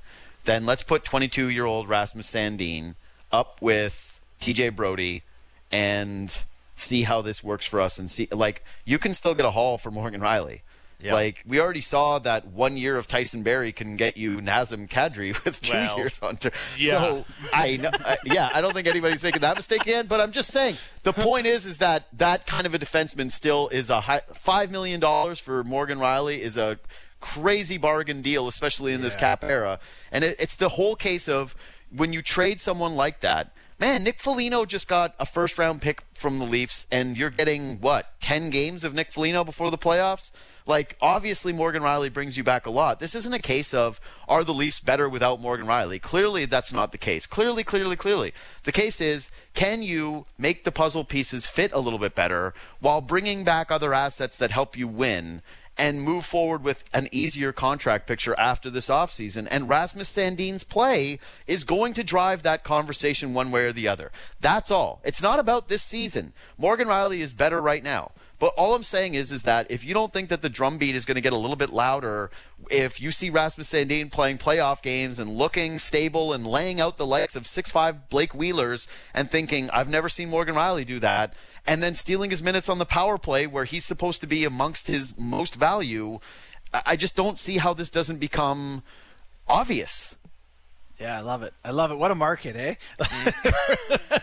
Then let's put 22 year old Rasmus Sandin up with TJ Brodie and see how this works for us and see like you can still get a haul for Morgan Rielly. Yeah. Like we already saw that one year of Tyson Barrie can get you Nazem Kadri with two Well, years on. Ter- yeah. So I know, I, yeah, I don't think anybody's making that mistake again. But I'm just saying the point is, is that that kind of a defenseman still is a high, five million dollars for Morgan Rielly is a crazy bargain deal, especially in this cap era. And it, it's the whole case of when you trade someone like that. Man, Nick Foligno just got a first round pick from the Leafs, and you're getting what ten games of Nick Foligno before the playoffs. Like, obviously, Morgan Rielly brings you back a lot. This isn't a case of are the Leafs better without Morgan Rielly? Clearly, that's not the case. Clearly, clearly, clearly. The case is can you make the puzzle pieces fit a little bit better while bringing back other assets that help you win? And move forward with an easier contract picture after this offseason. And Rasmus Sandin's play is going to drive that conversation one way or the other. That's all. It's not about this season. Morgan Rielly is better right now. But all I'm saying is, is that if you don't think that the drum beat is going to get a little bit louder, if you see Rasmus Sandin playing playoff games and looking stable and laying out the legs of six five Blake Wheelers and thinking, I've never seen Morgan Rielly do that, and then stealing his minutes on the power play where he's supposed to be amongst his most value, I I just don't see how this doesn't become obvious. Yeah, I love it. I love it. What a market, eh?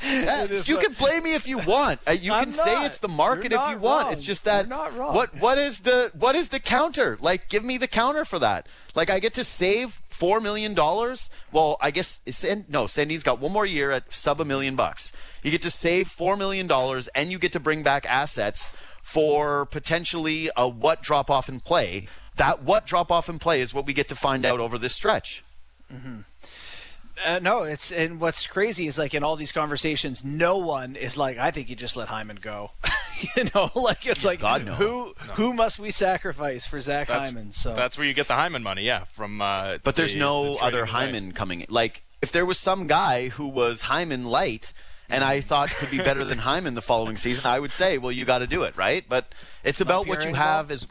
Uh, you can blame me if you want. Uh, you I'm can say it's the market if you not want. It's just that You're not wrong. what what is the what is the counter? Like, give me the counter for that. Like, I get to save four million dollars. Well, I guess no. Sandy's got one more year at sub a million bucks. You get to save four million dollars, and you get to bring back assets for potentially a what drop off in play. That what drop off in play is what we get to find out over this stretch. Uh, no, it's and what's crazy is like in all these conversations, no one is like, I think you just let Hyman go. you know, like it's like God, no. who who must we sacrifice for Zach That's, Hyman? So that's where you get the Hyman money, yeah. From uh, But there's the- no the trading other away. Hyman coming. Like if there was some guy who was Hyman light and I thought could be better than Hyman the following season, I would say, well, you got to do it, right? But it's about what you have as.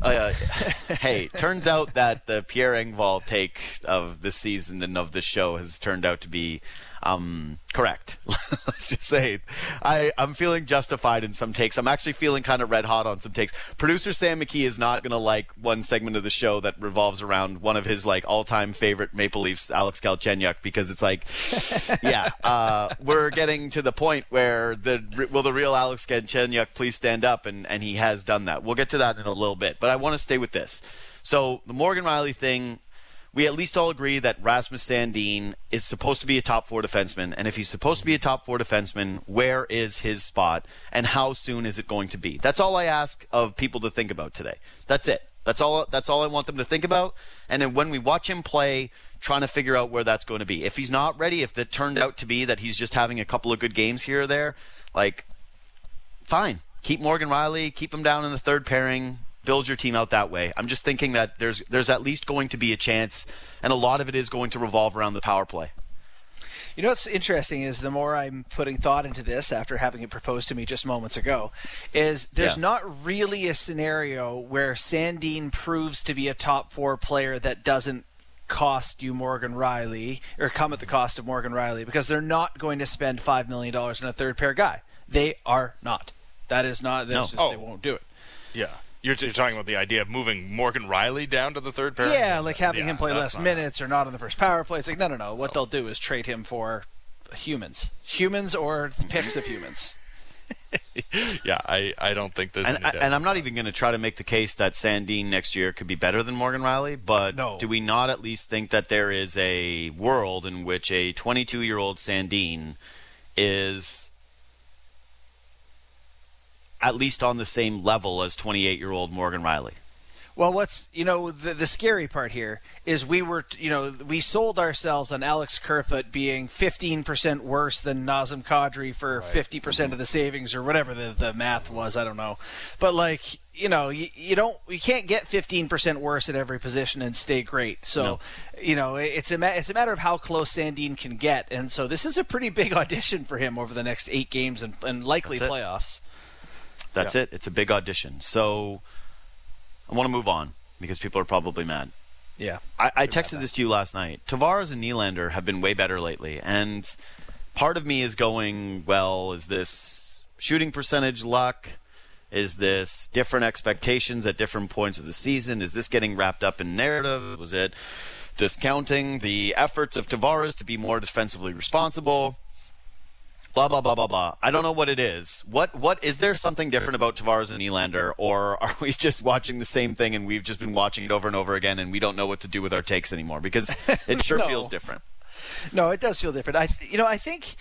Uh, hey, turns out that the Pierre Engvall take of this season and of this show has turned out to be um, correct. Let's just say I, I'm feeling justified in some takes. I'm actually feeling kind of red hot on some takes. Producer Sam McKee is not going to like one segment of the show that revolves around one of his like all-time favorite Maple Leafs, Alex Galchenyuk, because it's like, yeah, uh, we're getting to the point where the will the real Alex Galchenyuk please stand up, and and he has done that. We'll get to that in a little bit, but I want to stay with this. So the Morgan Rielly thing we at least all agree that Rasmus Sandin is supposed to be a top four defenseman. And if he's supposed to be a top four defenseman, where is his spot and how soon is it going to be? That's all I ask of people to think about today. That's it. That's all. That's all I want them to think about. And then when we watch him play, trying to figure out where that's going to be. If he's not ready, if it turned out to be that he's just having a couple of good games here or there, like, fine. Keep Morgan Rielly. Keep him down in the third pairing build your team out that way. I'm just thinking that there's there's at least going to be a chance, and a lot of it is going to revolve around the power play. You know what's interesting is the more I'm putting thought into this after having it proposed to me just moments ago, is there's Yeah. not really a scenario where Sandin proves to be a top four player that doesn't cost you Morgan Rielly or come at the cost of Morgan Rielly because they're not going to spend five million dollars on a third pair guy. They are not. That is not. That's No. just, Oh. They won't do it. Yeah. You're, you're talking about the idea of moving Morgan Rielly down to the third pair? Yeah, like having Yeah, him play that's less not- minutes or not on the first power play. It's like no, no, no. What they'll do is trade him for humans, humans or picks of humans. Yeah, I, I don't think there's And, any I, doubt. and I'm not even going to try to make the case that Sandin next year could be better than Morgan Rielly, but No. do we not at least think that there is a world in which a 22 year old Sandin is at least on the same level as 28 year old Morgan Rielly? Well, what's you know the the scary part here is we were you know we sold ourselves on Alex Kerfoot being 15% worse than Nazem Kadri for 50% of the mm-hmm. savings or whatever the, the math was I don't know, but like you know you, you don't you can't get 15% worse at every position and stay great. So you know it's a ma- it's a matter of how close Sandin can get, and so this is a pretty big audition for him over the next eight games and, and likely playoffs. That's it. It's a big audition. So I want to move on because people are probably mad. Yeah. I, I texted this to you last night. Tavares and Nylander have been way better lately, and part of me is going, well, is this shooting percentage luck? Is this different expectations at different points of the season? Is this getting wrapped up in narrative? Was it discounting the efforts of Tavares to be more defensively responsible? Blah blah blah blah blah. I don't know what it is. What what is there something different about Tavares and Nylander, or are we just watching the same thing and we've just been watching it over and over again and we don't know what to do with our takes anymore? Because it sure No. feels different. No, it does feel different. I, th- you know, I think,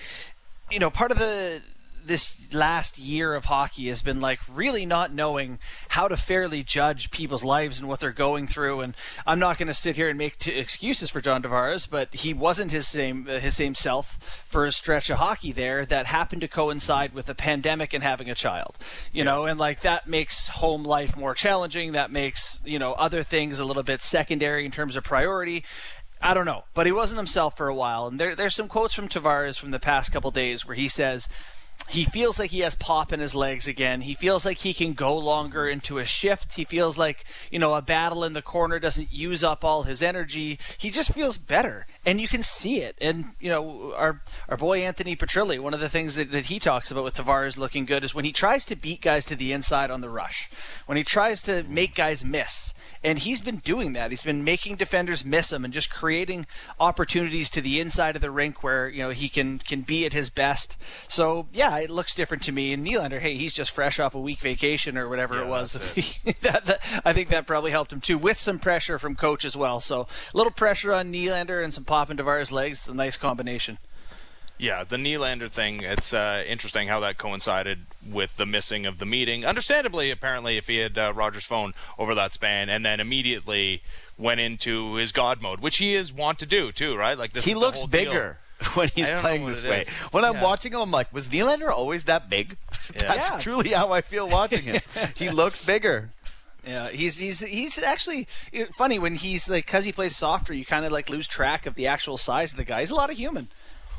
you know, part of the this last year of hockey has been like really not knowing how to fairly judge people's lives and what they're going through. And I'm not going to sit here and make t- excuses for John Tavares, but he wasn't his same uh, his same self for a stretch of hockey there that happened to coincide with a pandemic and having a child. You know, and like that makes home life more challenging. That makes you know other things a little bit secondary in terms of priority. I don't know, but he wasn't himself for a while. And there, there's some quotes from Tavares from the past couple days where he says he feels like he has pop in his legs again. He feels like he can go longer into a shift. He feels like, you know, a battle in the corner doesn't use up all his energy. He just feels better. And you can see it. And, you know, our our boy Anthony Petrielli, one of the things that, that he talks about with Tavares looking good is when he tries to beat guys to the inside on the rush. When he tries to make guys miss. And he's been doing that. He's been making defenders miss him and just creating opportunities to the inside of the rink where you know he can can be at his best. So yeah, it looks different to me. And Nylander, hey, he's just fresh off a week vacation or whatever Yeah, it was. that's that, that, I think that probably helped him too, with some pressure from coach as well. So a little pressure on Nylander and some pop in Tavares' legs. It's a nice combination. Yeah, the Nylander thing, it's uh, interesting how that coincided with the missing of the meeting. Understandably, apparently, if he had uh, Roger's phone over that span and then immediately went into his God mode, which he is want to do, too, right? Like this He is looks whole deal. bigger when he's I don't know playing this way. is. When I'm Yeah. watching him, I'm like, was Nylander always that big? That's Yeah. truly how I feel watching him. he looks bigger. Yeah, he's he's he's actually funny when he's like because he plays softer. You kind of like lose track of the actual size of the guy. He's a lot of human.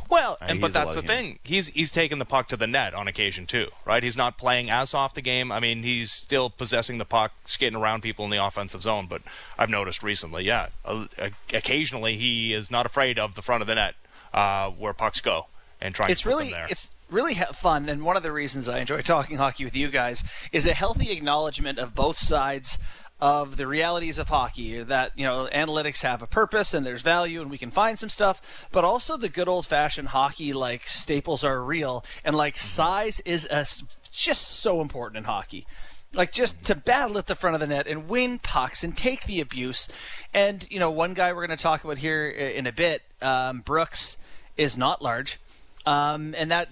Well, Uh, and but that's the of human. thing. He's he's taking the puck to the net on occasion too, right? He's not playing as off the game. I mean, he's still possessing the puck, skating around people in the offensive zone. But I've noticed recently, yeah, uh, occasionally he is not afraid of the front of the net uh, where pucks go and trying it's to put really them there. it's really fun and one of the reasons i enjoy talking hockey with you guys is a healthy acknowledgement of both sides of the realities of hockey that you know analytics have a purpose and there's value and we can find some stuff but also the good old fashioned hockey like staples are real and like size is a, just so important in hockey. Like just to battle at the front of the net and win pucks and take the abuse. And you know one guy we're going to talk about here in a bit um, brooks is not large um, and that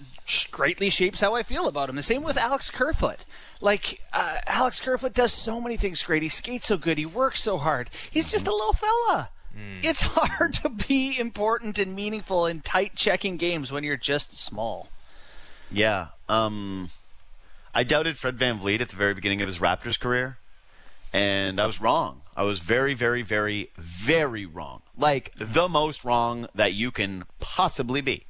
greatly shapes how I feel about him. The same with Alex Kerfoot. Like uh, Alex Kerfoot does so many things great. He skates so good. He works so hard. He's just a little fella. It's hard to be important and meaningful in tight checking games when you're just small. Yeah. Um, I doubted Fred VanVleet at the very beginning of his Raptors career. and I was wrong. I was very, very, very, very wrong. Like the most wrong that you can possibly be.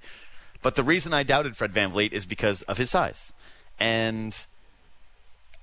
But the reason I doubted Fred VanVleet is because of his size. And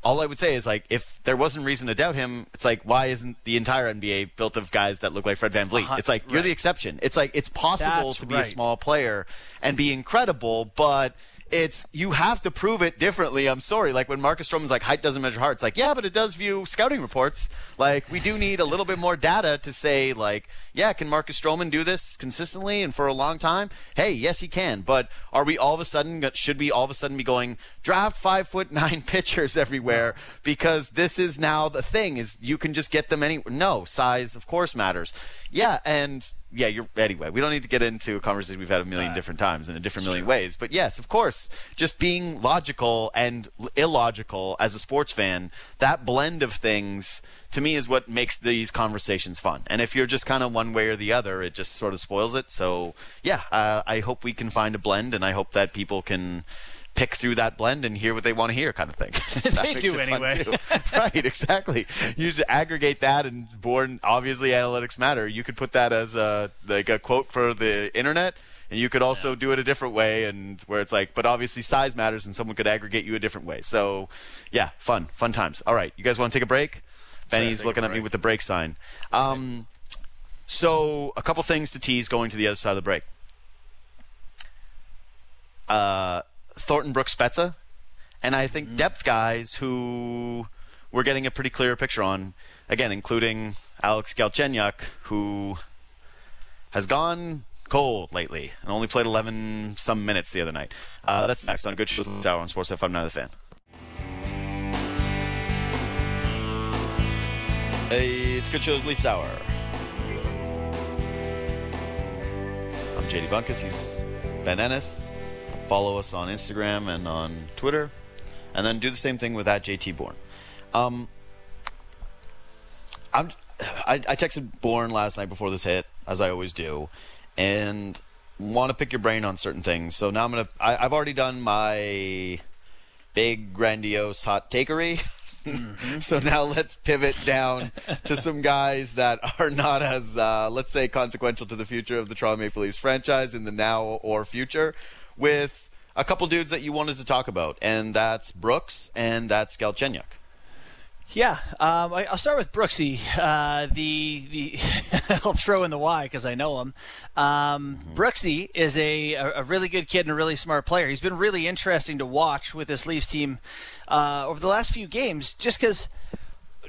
all I would say is like if there wasn't reason to doubt him, it's like why isn't the entire NBA built of guys that look like Fred VanVleet? Uh-huh, It's like you're right. the exception. It's like it's possible That's to be right. a small player and be incredible, but it's you have to prove it differently. I'm sorry. Like when Marcus Stroman's like height doesn't measure heart. It's like yeah, but it does view scouting reports. Like we do need a little bit more data to say like yeah, can Marcus Stroman do this consistently and for a long time? Hey, yes he can. But are we all of a sudden should we all of a sudden be going draft five foot nine pitchers everywhere because this is now the thing is you can just get them any no size of course matters. Yeah, and yeah, you're anyway. We don't need to get into a conversation we've had a million different times in a different million ways. But yes, of course, just being logical and illogical as a sports fan, that blend of things to me is what makes these conversations fun. And if you're just kind of one way or the other, it just sort of spoils it. So yeah, uh, I hope we can find a blend, and I hope that people can pick through that blend and hear what they want to hear, kind of thing. They do anyway. right, exactly. You just aggregate that, and born obviously analytics matter. You could put that as a like a quote for the internet, and you could also do it a different way, and where it's like, but obviously size matters, and someone could aggregate you a different way. So, yeah, fun, fun times. All right, you guys want to take a break? Benny's looking at me with the break sign. Um, so a couple things to tease going to the other side of the break. Uh, Thornton Brooks Spezza, and I think depth guys who we're getting a pretty clear picture on. Again, including Alex Galchenyuk, who has gone cold lately and only played 11 some minutes the other night. Uh, that's next on Good Shows this hour on Sports FM. Not a fan. Hey, it's Good Shows Leafs Hour. I'm JD Bunkis. He's Ben Ennis. Follow us on Instagram and on Twitter. And then do the same thing with at JT Bourne. Um, I'm, I, I texted Bourne last night before this hit, as I always do, and want to pick your brain on certain things. So now I'm gonna. I, I've already done my big grandiose hot takery. so now let's pivot down to some guys that are not as, uh, let's say, consequential to the future of the Toronto Maple Leafs franchise in the now or future, with a couple dudes that you wanted to talk about, and that's Brooks and that's Galchenyuk. Yeah, um, I, I'll start with Brooksy. Uh, the the I'll throw in the Y because I know him. Um, Brooksy is a, a really good kid and a really smart player. He's been really interesting to watch with this Leafs team uh, over the last few games, just because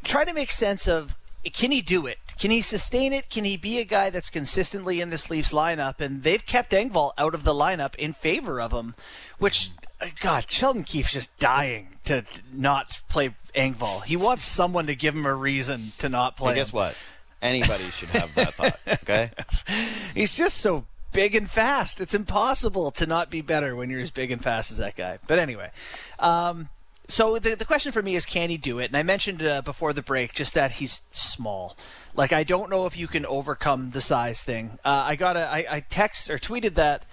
try to make sense of can he do it? Can he sustain it? Can he be a guy that's consistently in this Leafs lineup? And they've kept Engvall out of the lineup in favor of him, which, uh, God, Sheldon Keefe's just dying to not play Engvall. He wants someone to give him a reason to not play. And guess him. what? Anybody should have that thought. Okay. He's just so big and fast. It's impossible to not be better when you're as big and fast as that guy. But anyway, um, so the the question for me is, can he do it? And I mentioned uh, before the break just that he's small. Like I don't know if you can overcome the size thing. Uh, I got a I, I text or tweeted that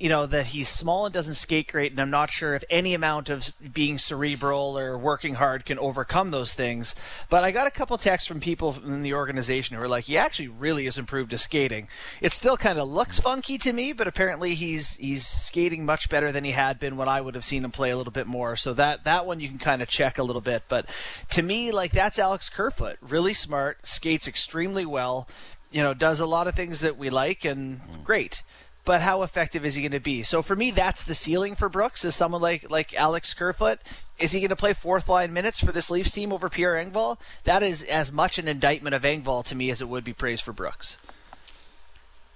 you know that he's small and doesn't skate great, and I'm not sure if any amount of being cerebral or working hard can overcome those things. But I got a couple texts from people in the organization who were like, "He actually really has improved his skating. It still kind of looks funky to me, but apparently he's he's skating much better than he had been when I would have seen him play a little bit more. So that that one you can kind of check a little bit. But to me, like that's Alex Kerfoot, really smart, skates extremely well, you know, does a lot of things that we like, and great but how effective is he going to be? So for me, that's the ceiling for Brooks. Is someone like like Alex Kerfoot? Is he going to play fourth line minutes for this Leafs team over Pierre Engvall? That is as much an indictment of Engvall to me as it would be praise for Brooks.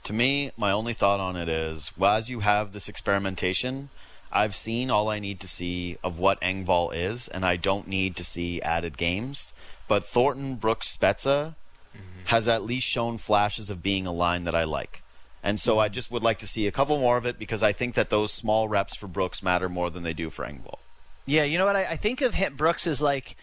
To me, my only thought on it is, well, as you have this experimentation, I've seen all I need to see of what Engvall is, and I don't need to see added games. But Thornton Brooks Spezza mm-hmm. has at least shown flashes of being a line that I like. And so I just would like to see a couple more of it because I think that those small reps for Brooks matter more than they do for Engvall. Yeah, you know what? I, I think of him, Brooks as like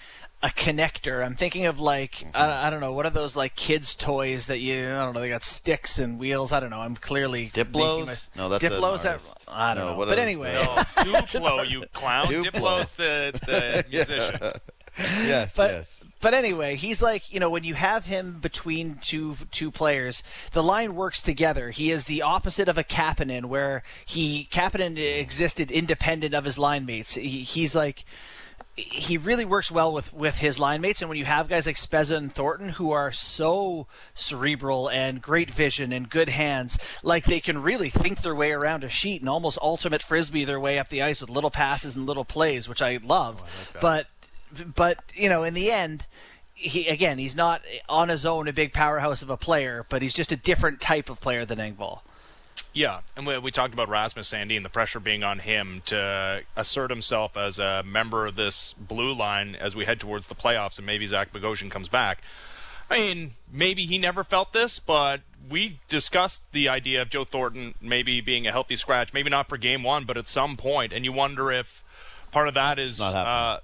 a connector. I'm thinking of like mm-hmm. I, I don't know what are those like kids toys that you I don't know they got sticks and wheels. I don't know. I'm clearly Diplos? my- No, that's Diplos. that- artist. I don't No, know. what But anyway, that? No, Duplo, you clown. Duplo. Diplo's the, the musician. Yes, But- yes. but anyway, he's like you know when you have him between two two players, the line works together. He is the opposite of a Kapanen, where he Kapanen existed independent of his line mates. He, he's like he really works well with, with his line mates. And when you have guys like Spezza and Thornton who are so cerebral and great vision and good hands, like they can really think their way around a sheet and almost ultimate frisbee their way up the ice with little passes and little plays, which I love. Oh, I like but but you know, in the end, he again he's not on his own a big powerhouse of a player, but he's just a different type of player than Engvall. Yeah, and we, we talked about Rasmus Sandin and the pressure being on him to assert himself as a member of this blue line as we head towards the playoffs, and maybe Zach Bogosian comes back. I mean, maybe he never felt this, but we discussed the idea of Joe Thornton maybe being a healthy scratch, maybe not for game one, but at some point, and you wonder if part of that is uh,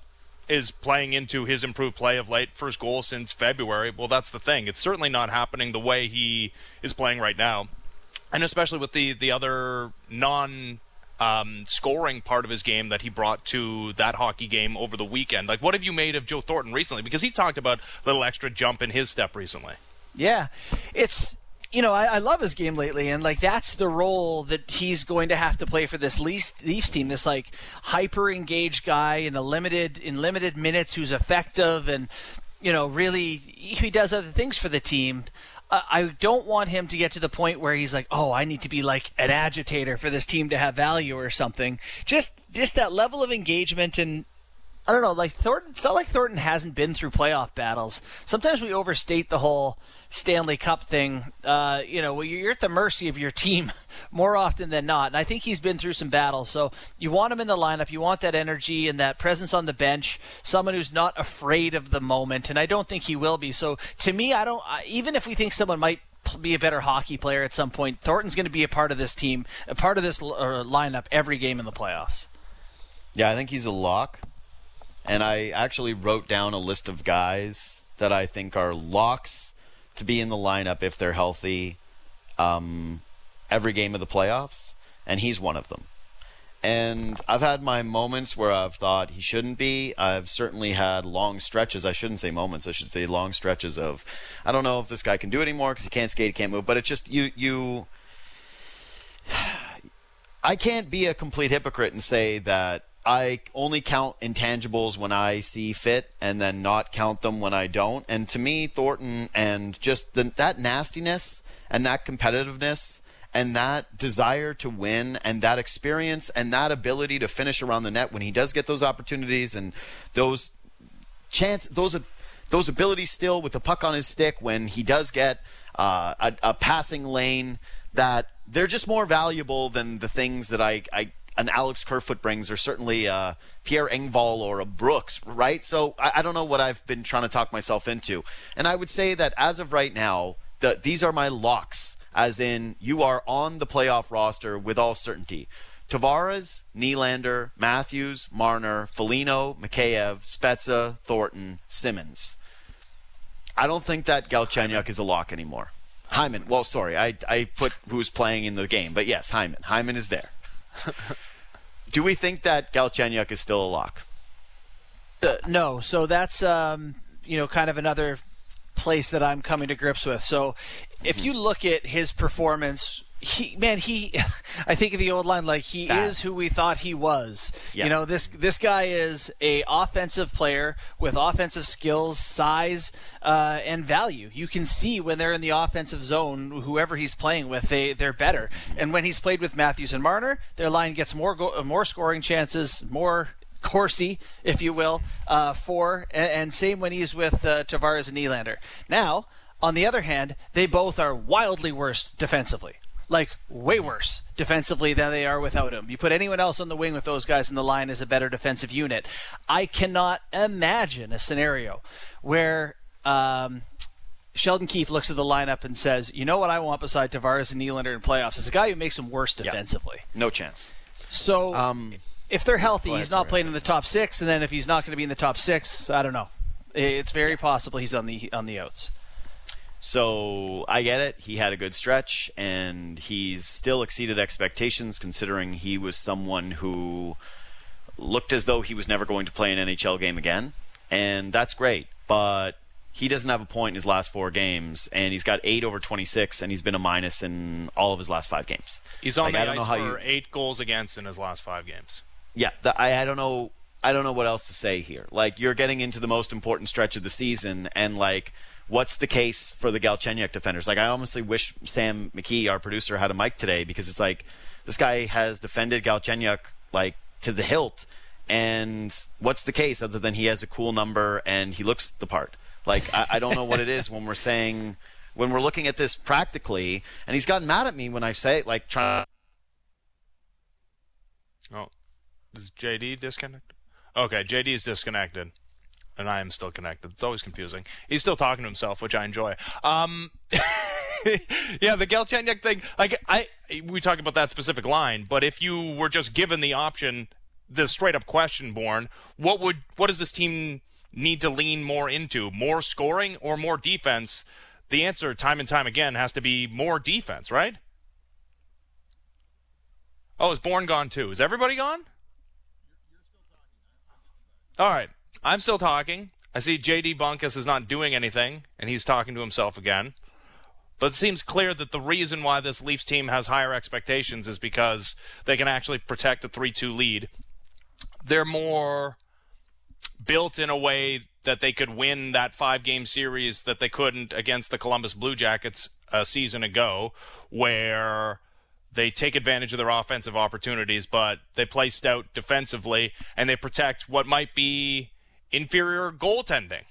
is playing into his improved play of late. First goal since February. Well, that's the thing. It's certainly not happening the way he is playing right now and especially with the the other non um, scoring part of his game that he brought to that hockey game over the weekend. Like, what have you made of Joe Thornton recently? Because he talked about a little extra jump in his step recently. Yeah, it's you know, I, I, love his game lately, and like that's the role that he's going to have to play for this Leafs, Leafs team. This like hyper engaged guy in a limited in limited minutes who's effective and you know really he does other things for the team. I don't want him to get to the point where he's like, "Oh, I need to be like an agitator for this team to have value or something." Just just that level of engagement and I don't know, like Thornton. It's not like Thornton hasn't been through playoff battles. Sometimes we overstate the whole Stanley Cup thing. Uh, you know, you're at the mercy of your team more often than not. And I think he's been through some battles. So you want him in the lineup. You want that energy and that presence on the bench. Someone who's not afraid of the moment. And I don't think he will be. So to me, I don't. Even if we think someone might be a better hockey player at some point, Thornton's going to be a part of this team, a part of this uh, lineup every game in the playoffs. Yeah, I think he's a lock and I actually wrote down a list of guys that I think are locks to be in the lineup if they're healthy um, every game of the playoffs, and he's one of them. And I've had my moments where I've thought he shouldn't be. I've certainly had long stretches. I shouldn't say moments. I should say long stretches of, I don't know if this guy can do it anymore because he can't skate, he can't move. But it's just you, you. I can't be a complete hypocrite and say that I only count intangibles when I see fit and then not count them when I don't. And to me, Thornton and just the, that nastiness and that competitiveness and that desire to win and that experience and that ability to finish around the net when he does get those opportunities and those chance those those abilities still with the puck on his stick when he does get uh, a, a passing lane that they're just more valuable than the things that I, I an Alex Kerfoot brings, or certainly uh, Pierre Engvall or a Brooks, right? So I, I, don't know what I've been trying to talk myself into. And I would say that as of right now, the, these are my locks, as in you are on the playoff roster with all certainty. Tavares, Nylander, Matthews, Marner, Foligno, Mikheyev, Spezza, Thornton, Simmonds. I don't think that Galchenyuk is a lock anymore. Hyman. Well, sorry, I, I put who's playing in the game, but yes, Hyman. Hyman is there. Do we think that Galchenyuk is still a lock? Uh, no. So that's um, you know kind of another place that I'm coming to grips with. So if you look at his performance he man he i think of the old line like he is who we thought he was. Yep. you know this this guy is a offensive player with offensive skills size uh, and value. You can see when they're in the offensive zone whoever he's playing with they they're better. And when he's played with matthews and marner their line gets more go- more scoring chances more Corsi, if you will, uh, for, and, and, same when he's with uh, Tavares and Nylander. Now, on the other hand, they both are wildly worse defensively like way worse defensively than they are without him. You put anyone else on the wing with those guys in the line as a better defensive unit. I cannot imagine a scenario where um, Sheldon Keefe looks at the lineup and says, "You know what I want beside Tavares and Nylander in playoffs is a guy who makes them worse defensively." No chance. So. Um, if they're healthy, he's not playing in the top six, and then if he's not going to be in the top six, I don't know. It's very possible he's on the on the outs. So I get it. He had a good stretch, and he's still exceeded expectations considering he was someone who looked as though he was never going to play an NHL game again. And that's great. but he doesn't have a point in his last four games, and he's got eight over 26, and he's been a minus in all of his last five games. He's on like, the I don't ice know how for you... eight goals against in his last five games. Yeah, the, I, I don't know. I don't know what else to say here. Like you're getting into the most important stretch of the season, and like, what's the case for the Galchenyuk defenders? Like, I honestly wish Sam McKee, our producer, had a mic today because it's like this guy has defended Galchenyuk like to the hilt, and what's the case other than he has a cool number and he looks the part? Like I, I don't know what it is when we're saying when we're looking at this practically, and he's gotten mad at me when I say like trying. Oh, is JD disconnected? Okay, JD is disconnected, and I am still connected. It's always confusing. He's still talking to himself, which I enjoy. Um, yeah, the Galchenyuk thing. Like I, we talk about that specific line, but if you were just given the option, the straight up question Bourne, what would what does this team need to lean more into? More scoring or more defense? The answer, time and time again, has to be more defense, right? Oh, is Bourne gone too? Is everybody gone? All right. I'm still talking. I see JD Bunkis is not doing anything, and he's talking to himself again. But it seems clear that the reason why this Leafs team has higher expectations is because they can actually protect a 3 2 lead. They're more built in a way that they could win that five game series that they couldn't against the Columbus Blue Jackets a season ago, where they take advantage of their offensive opportunities, but they play stout defensively and they protect what might be inferior goaltending.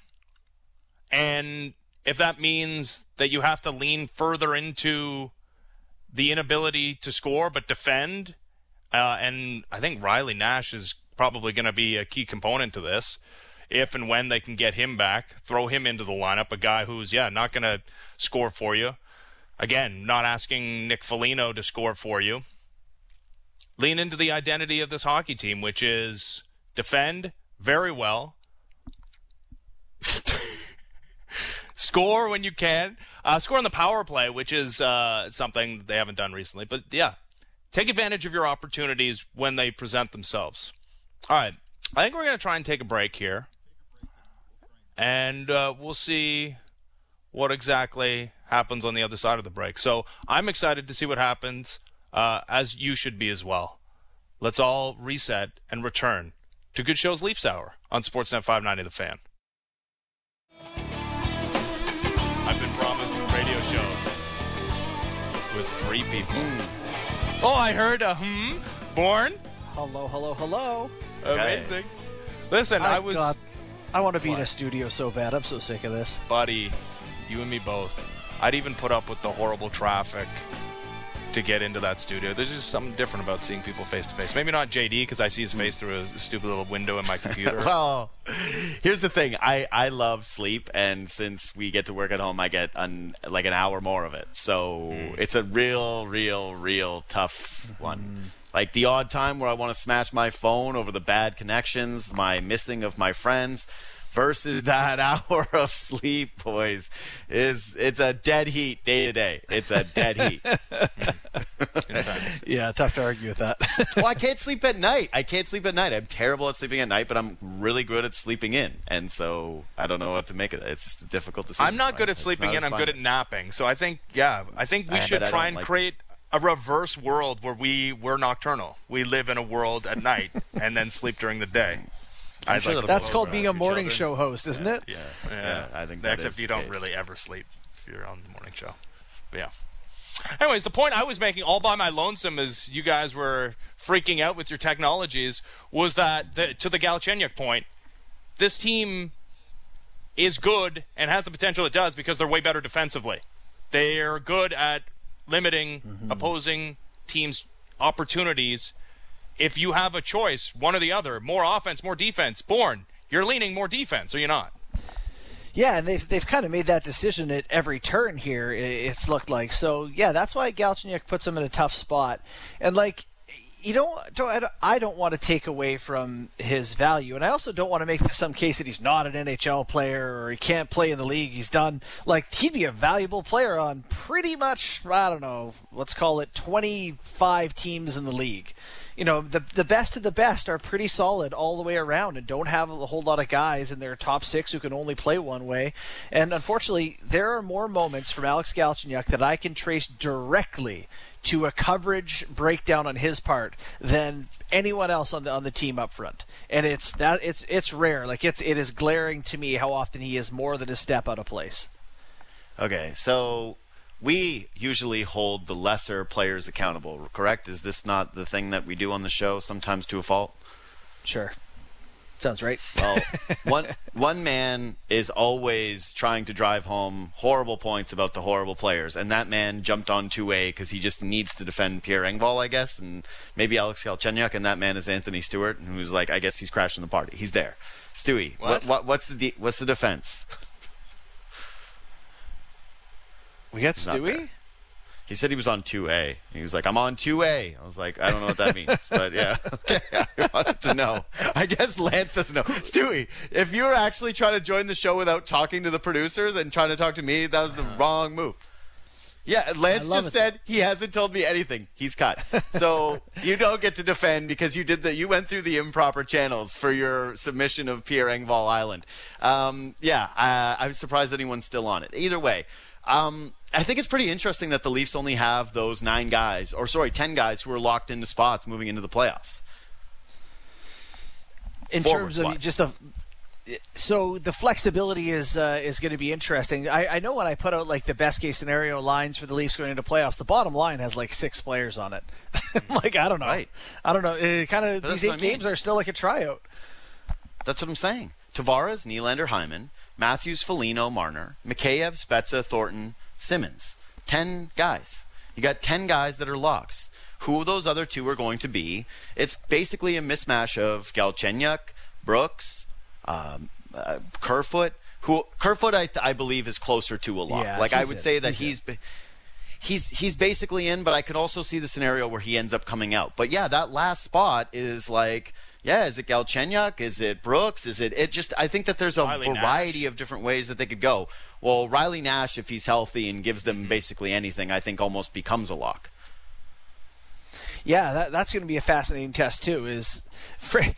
And if that means that you have to lean further into the inability to score but defend, uh, and I think Riley Nash is probably going to be a key component to this. If and when they can get him back, throw him into the lineup, a guy who's, yeah, not going to score for you. Again, not asking Nick Foligno to score for you. Lean into the identity of this hockey team, which is defend very well, score when you can, uh, score on the power play, which is uh, something they haven't done recently. But yeah, take advantage of your opportunities when they present themselves. All right. I think we're going to try and take a break here. And uh, we'll see what exactly happens on the other side of the break. So I'm excited to see what happens, uh, as you should be as well. Let's all reset and return to Good Show's Leafs Hour on Sportsnet 590 The Fan. I've been promised a radio show with three people. Mm. Oh, I heard a hmm. Bourne. Hello, hello, hello. Amazing. Listen, I, I was. God, I want to be what? in a studio so bad. I'm so sick of this. Buddy, you and me both. I'd even put up with the horrible traffic to get into that studio. There's just something different about seeing people face to face. Maybe not JD because I see his face through a stupid little window in my computer. well, here's the thing. I, I love sleep, and since we get to work at home, I get an, like an hour more of it. So mm. it's a real, real, real tough one. Mm. Like the odd time where I want to smash my phone over the bad connections, my missing of my friends versus that hour of sleep, boys, is it's a dead heat day to day. It's a dead heat. yeah, tough to argue with that. well, I can't sleep at night. I can't sleep at night. I'm terrible at sleeping at night, but I'm really good at sleeping in. And so I don't know what to make of it. It's just difficult to sleep. I'm not good at sleeping in. I'm good at napping. So I think, yeah, I think we I should try and like create a reverse world where we we're nocturnal. We live in a world at night and then sleep during the day. I'd sure like that's called being a morning show host, isn't yeah. it? Yeah. yeah, yeah, I think. Except you don't case. really ever sleep if you're on the morning show. But yeah. Anyways, the point I was making all by my lonesome as you guys were freaking out with your technologies was that the, to the Galchenyuk point, this team is good and has the potential it does because they're way better defensively. They're good at limiting mm-hmm. opposing teams' opportunities. If you have a choice, one or the other, more offense, more defense, Bourne, you're leaning more defense, or you're not. Yeah, and they've they've kind of made that decision at every turn here. It's looked like so. Yeah, that's why Galchenyuk puts them in a tough spot. And like you don't I don't want to take away from his value, and I also don't want to make some case that he's not an NHL player or he can't play in the league. He's done like he'd be a valuable player on pretty much I don't know, let's call it 25 teams in the league. You know the the best of the best are pretty solid all the way around and don't have a whole lot of guys in their top six who can only play one way. And unfortunately, there are more moments from Alex Galchenyuk that I can trace directly to a coverage breakdown on his part than anyone else on the on the team up front. And it's that it's it's rare. Like it's it is glaring to me how often he is more than a step out of place. Okay, so we usually hold the lesser players accountable, correct? Is this not the thing that we do on the show sometimes to a fault? Sure. Sounds right. Well, one one man is always trying to drive home horrible points about the horrible players, and that man jumped on two A because he just needs to defend Pierre Engvall, I guess, and maybe Alex Galchenyuk, and that man is Anthony Stewart, who's like, I guess he's crashing the party. He's there. Stewie, what? what, what what's the de- what's the defense? We got Stewie. He said he was on 2A. He was like, I'm on 2A. I was like, I don't know what that means, but yeah. Okay, I wanted to know. I guess Lance doesn't know. Stewie, if you were actually trying to join the show without talking to the producers and trying to talk to me, that was the wrong move. Yeah, Lance just it. said he hasn't told me anything. He's cut. So you don't get to defend because you did the you went through the improper channels for your submission of Pierre Engvall Island. Um, yeah, I, I'm surprised anyone's still on it. Either way, um, I think it's pretty interesting that the Leafs only have those nine guys, or sorry, ten guys who are locked into spots moving into the playoffs. In terms of just the so the flexibility is uh, is going to be interesting. I, I, know when I put out like the best case scenario lines for the Leafs going into playoffs, the bottom line has like six players on it. like I don't know, right. I don't know. It kind of these eight I mean. games are still like a tryout. That's what I'm saying. Tavares, Nylander, Hyman, Matthews, Foligno, Marner, Mikheyev, Spezza, Thornton, Simmonds. 10 guys. You got ten guys that are locks. Who those other two are going to be? It's basically a mismatch of Galchenyuk, Brooks, um, uh, Kerfoot. Who Kerfoot, I, I believe, is closer to a lock. Yeah, like I would say that he's. he's he's he's basically in, but I could also see the scenario where he ends up coming out. But yeah, that last spot is like yeah, is it Galchenyuk? Is it Brooks? Is it it just I think that there's a Riley variety Nash. of different ways that they could go. Well, Riley Nash, if he's healthy and gives them mm-hmm. basically anything, I think almost becomes a lock. Yeah, that, that's going to be a fascinating test too. Is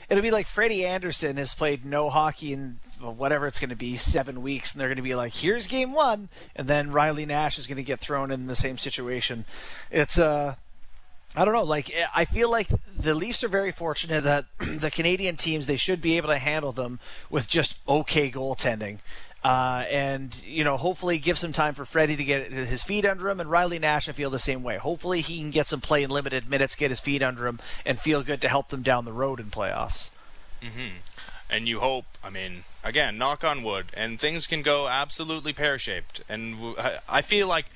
it'll be like Freddie Andersen has played no hockey in whatever it's going to be seven weeks, and they're going to be like, "Here's game one," and then Riley Nash is going to get thrown in the same situation. It's uh I don't know. Like I feel like the Leafs are very fortunate that the Canadian teams they should be able to handle them with just okay goaltending. Uh, and you know, hopefully, give some time for Freddie to get his feet under him, and Riley Nash, I feel the same way. Hopefully, he can get some play in limited minutes, get his feet under him, and feel good to help them down the road in playoffs. Mm-hmm. And you hope, I mean, again, knock on wood, and things can go absolutely pear shaped. And I feel like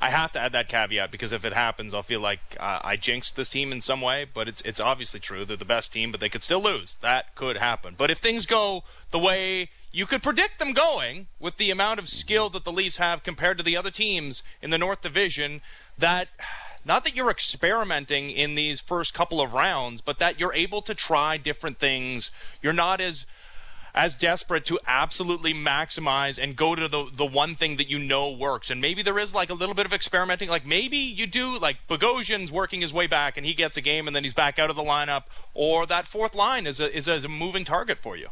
I have to add that caveat because if it happens, I'll feel like uh, I jinxed this team in some way. But it's it's obviously true. They're the best team, but they could still lose. That could happen. But if things go the way you could predict them going, with the amount of skill that the Leafs have compared to the other teams in the North Division, that not that you're experimenting in these first couple of rounds, but that you're able to try different things. You're not as as desperate to absolutely maximize and go to the the one thing that you know works. And maybe there is like a little bit of experimenting. Like maybe you do like Bogosian's working his way back and he gets a game and then he's back out of the lineup, or that fourth line is a is a, is a moving target for you.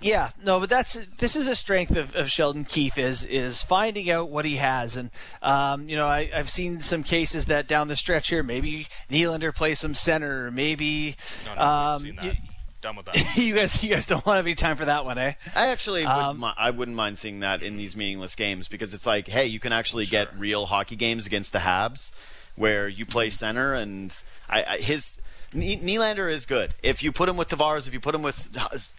Yeah, no, but that's this is a strength of, of Sheldon Keefe is is finding out what he has, and um, you know I, have seen some cases that down the stretch here, maybe Nylander plays some center, maybe no, no, um, you, done with that. you guys, you guys don't want to be time for that one, eh? I actually, um, would, I wouldn't mind seeing that in these meaningless games because it's like, hey, you can actually sure. get real hockey games against the Habs where you play center and I, I his. Nylander is good. If you put him with Tavares, if you put him with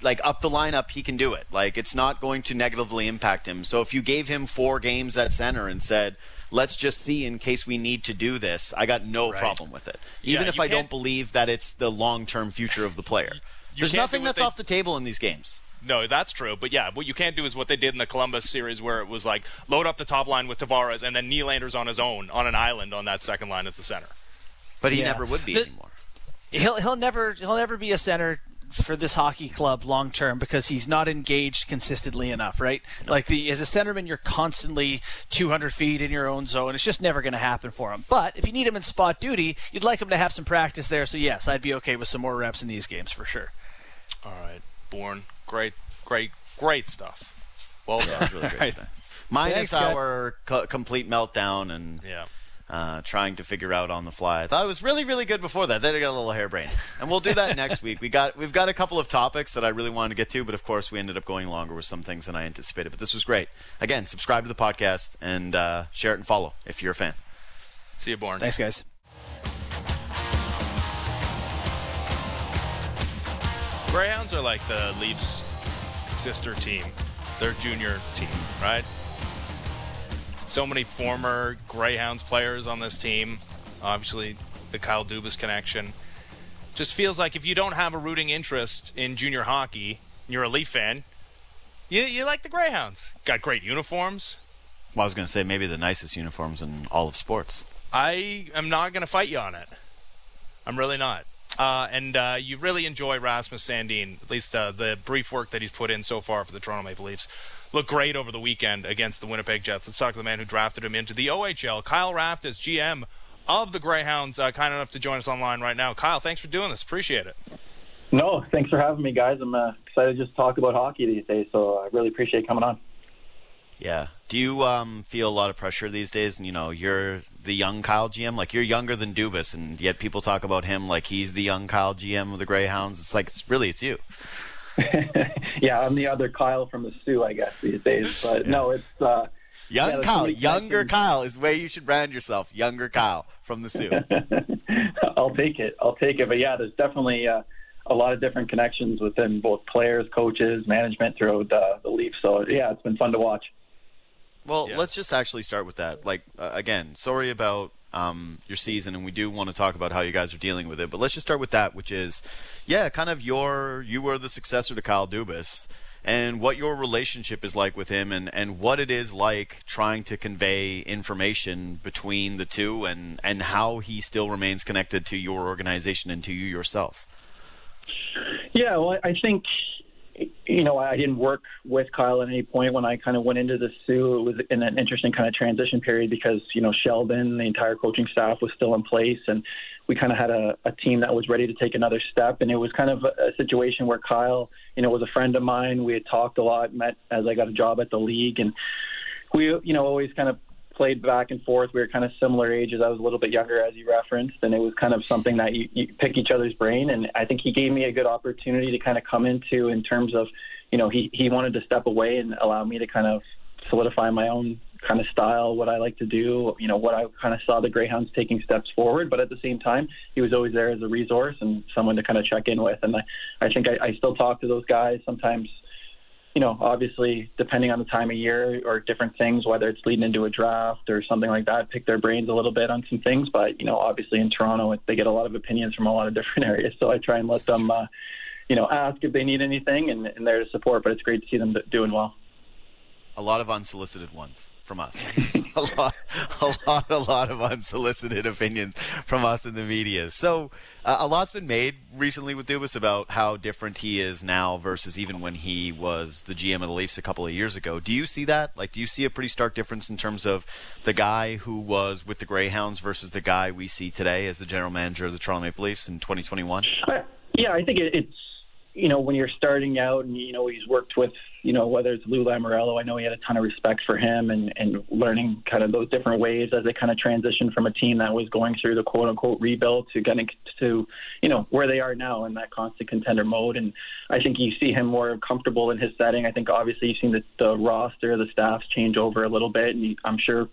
like up the lineup, he can do it. Like it's not going to negatively impact him. So if you gave him four games at center and said, "Let's just see in case we need to do this," I got no right. problem with it. Even yeah, if I can't... don't believe that it's the long-term future of the player. There's nothing that's they, off the table in these games. No, that's true. But yeah, what you can't do is what they did in the Columbus series, where it was like load up the top line with Tavares, and then Nylander's on his own on an island on that second line as the center. But he yeah. never would be the, anymore. He'll he'll never he'll never be a center for this hockey club long term because he's not engaged consistently enough, right? Like the as a centerman, you're constantly 200 feet in your own zone. It's just never going to happen for him. But if you need him in spot duty, you'd like him to have some practice there. So yes, I'd be okay with some more reps in these games for sure. All right, Bourne. great, great, great stuff. Well done. really great. Minus our co- complete meltdown and yeah uh, trying to figure out on the fly. I thought it was really, really good before that. Then I got a little harebrained, and we'll do that next week. We got we've got a couple of topics that I really wanted to get to, but of course we ended up going longer with some things than I anticipated. But this was great. Again, subscribe to the podcast and uh, share it and follow if you're a fan. See you, Bourne. Thanks, guys. Greyhounds are like the Leafs' sister team, their junior team, right? so many former Greyhounds players on this team. Obviously, the Kyle Dubas connection. Just feels like if you don't have a rooting interest in junior hockey, and you're a Leaf fan, you, you like the Greyhounds. Got great uniforms. Well, I was going to say maybe the nicest uniforms in all of sports. I am not going to fight you on it. I'm really not. Uh, and uh, you really enjoy Rasmus Sandin, at least uh, the brief work that he's put in so far for the Toronto Maple Leafs looked great over the weekend against the Winnipeg Jets. Let's talk to the man who drafted him into the OHL. Kyle Raftis GM of the Greyhounds, uh, kind enough to join us online right now. Kyle, thanks for doing this. Appreciate it. No, thanks for having me, guys. I'm uh, excited to just talk about hockey these days, so I really appreciate coming on. Yeah. Do you um, feel a lot of pressure these days? And you know, you're the young Kyle GM. Like you're younger than Dubas, and yet people talk about him like he's the young Kyle GM of the Greyhounds. It's like it's really it's you. yeah, I'm the other Kyle from the Soo, I guess these days. But yeah. no, it's uh, young yeah, Kyle. Younger Kyle is the way you should brand yourself. Younger Kyle from the Soo. I'll take it. I'll take it. But yeah, there's definitely uh, a lot of different connections within both players, coaches, management throughout uh, the Leafs. So yeah, it's been fun to watch. Well, yeah. let's just actually start with that. Like uh, again, sorry about um, your season, and we do want to talk about how you guys are dealing with it. But let's just start with that, which is, yeah, kind of your you were the successor to Kyle Dubas, and what your relationship is like with him, and and what it is like trying to convey information between the two, and and how he still remains connected to your organization and to you yourself. Yeah, well, I think you know, I didn't work with Kyle at any point when I kind of went into the Soo. It was in an interesting kind of transition period because, you know, Sheldon, the entire coaching staff was still in place and we kind of had a, a team that was ready to take another step. And it was kind of a, a situation where Kyle, you know, was a friend of mine. We had talked a lot, met as I got a job at the league and we, you know, always kind of played back and forth. We were kind of similar ages. I was a little bit younger, as you referenced, and it was kind of something that you, you pick each other's brain. And I think he gave me a good opportunity to kind of come into in terms of, you know, he he wanted to step away and allow me to kind of solidify my own kind of style, what I like to do, you know, what I kind of saw the Greyhounds taking steps forward. But at the same time, he was always there as a resource and someone to kind of check in with. And I, I think I, I still talk to those guys sometimes you know, obviously, depending on the time of year or different things, whether it's leading into a draft or something like that, pick their brains a little bit on some things. But, you know, obviously in Toronto, they get a lot of opinions from a lot of different areas. So I try and let them, uh, you know, ask if they need anything and, and there to support. But it's great to see them doing well. A lot of unsolicited ones from us. a lot, a lot, a lot of unsolicited opinions from us in the media. So uh, a lot's been made recently with Dubas about how different he is now versus even when he was the GM of the Leafs a couple of years ago. Do you see that? Like, do you see a pretty stark difference in terms of the guy who was with the Greyhounds versus the guy we see today as the general manager of the Toronto Maple Leafs in 2021? Yeah, I think it's you know, when you're starting out and, you know, he's worked with, you know, whether it's Lou Lamoriello, I know he had a ton of respect for him and, and learning kind of those different ways as they kind of transitioned from a team that was going through the quote unquote rebuild to getting to, you know, where they are now in that constant contender mode. And I think you see him more comfortable in his setting. I think obviously you've seen the, the roster, the staffs change over a little bit. And I'm sure,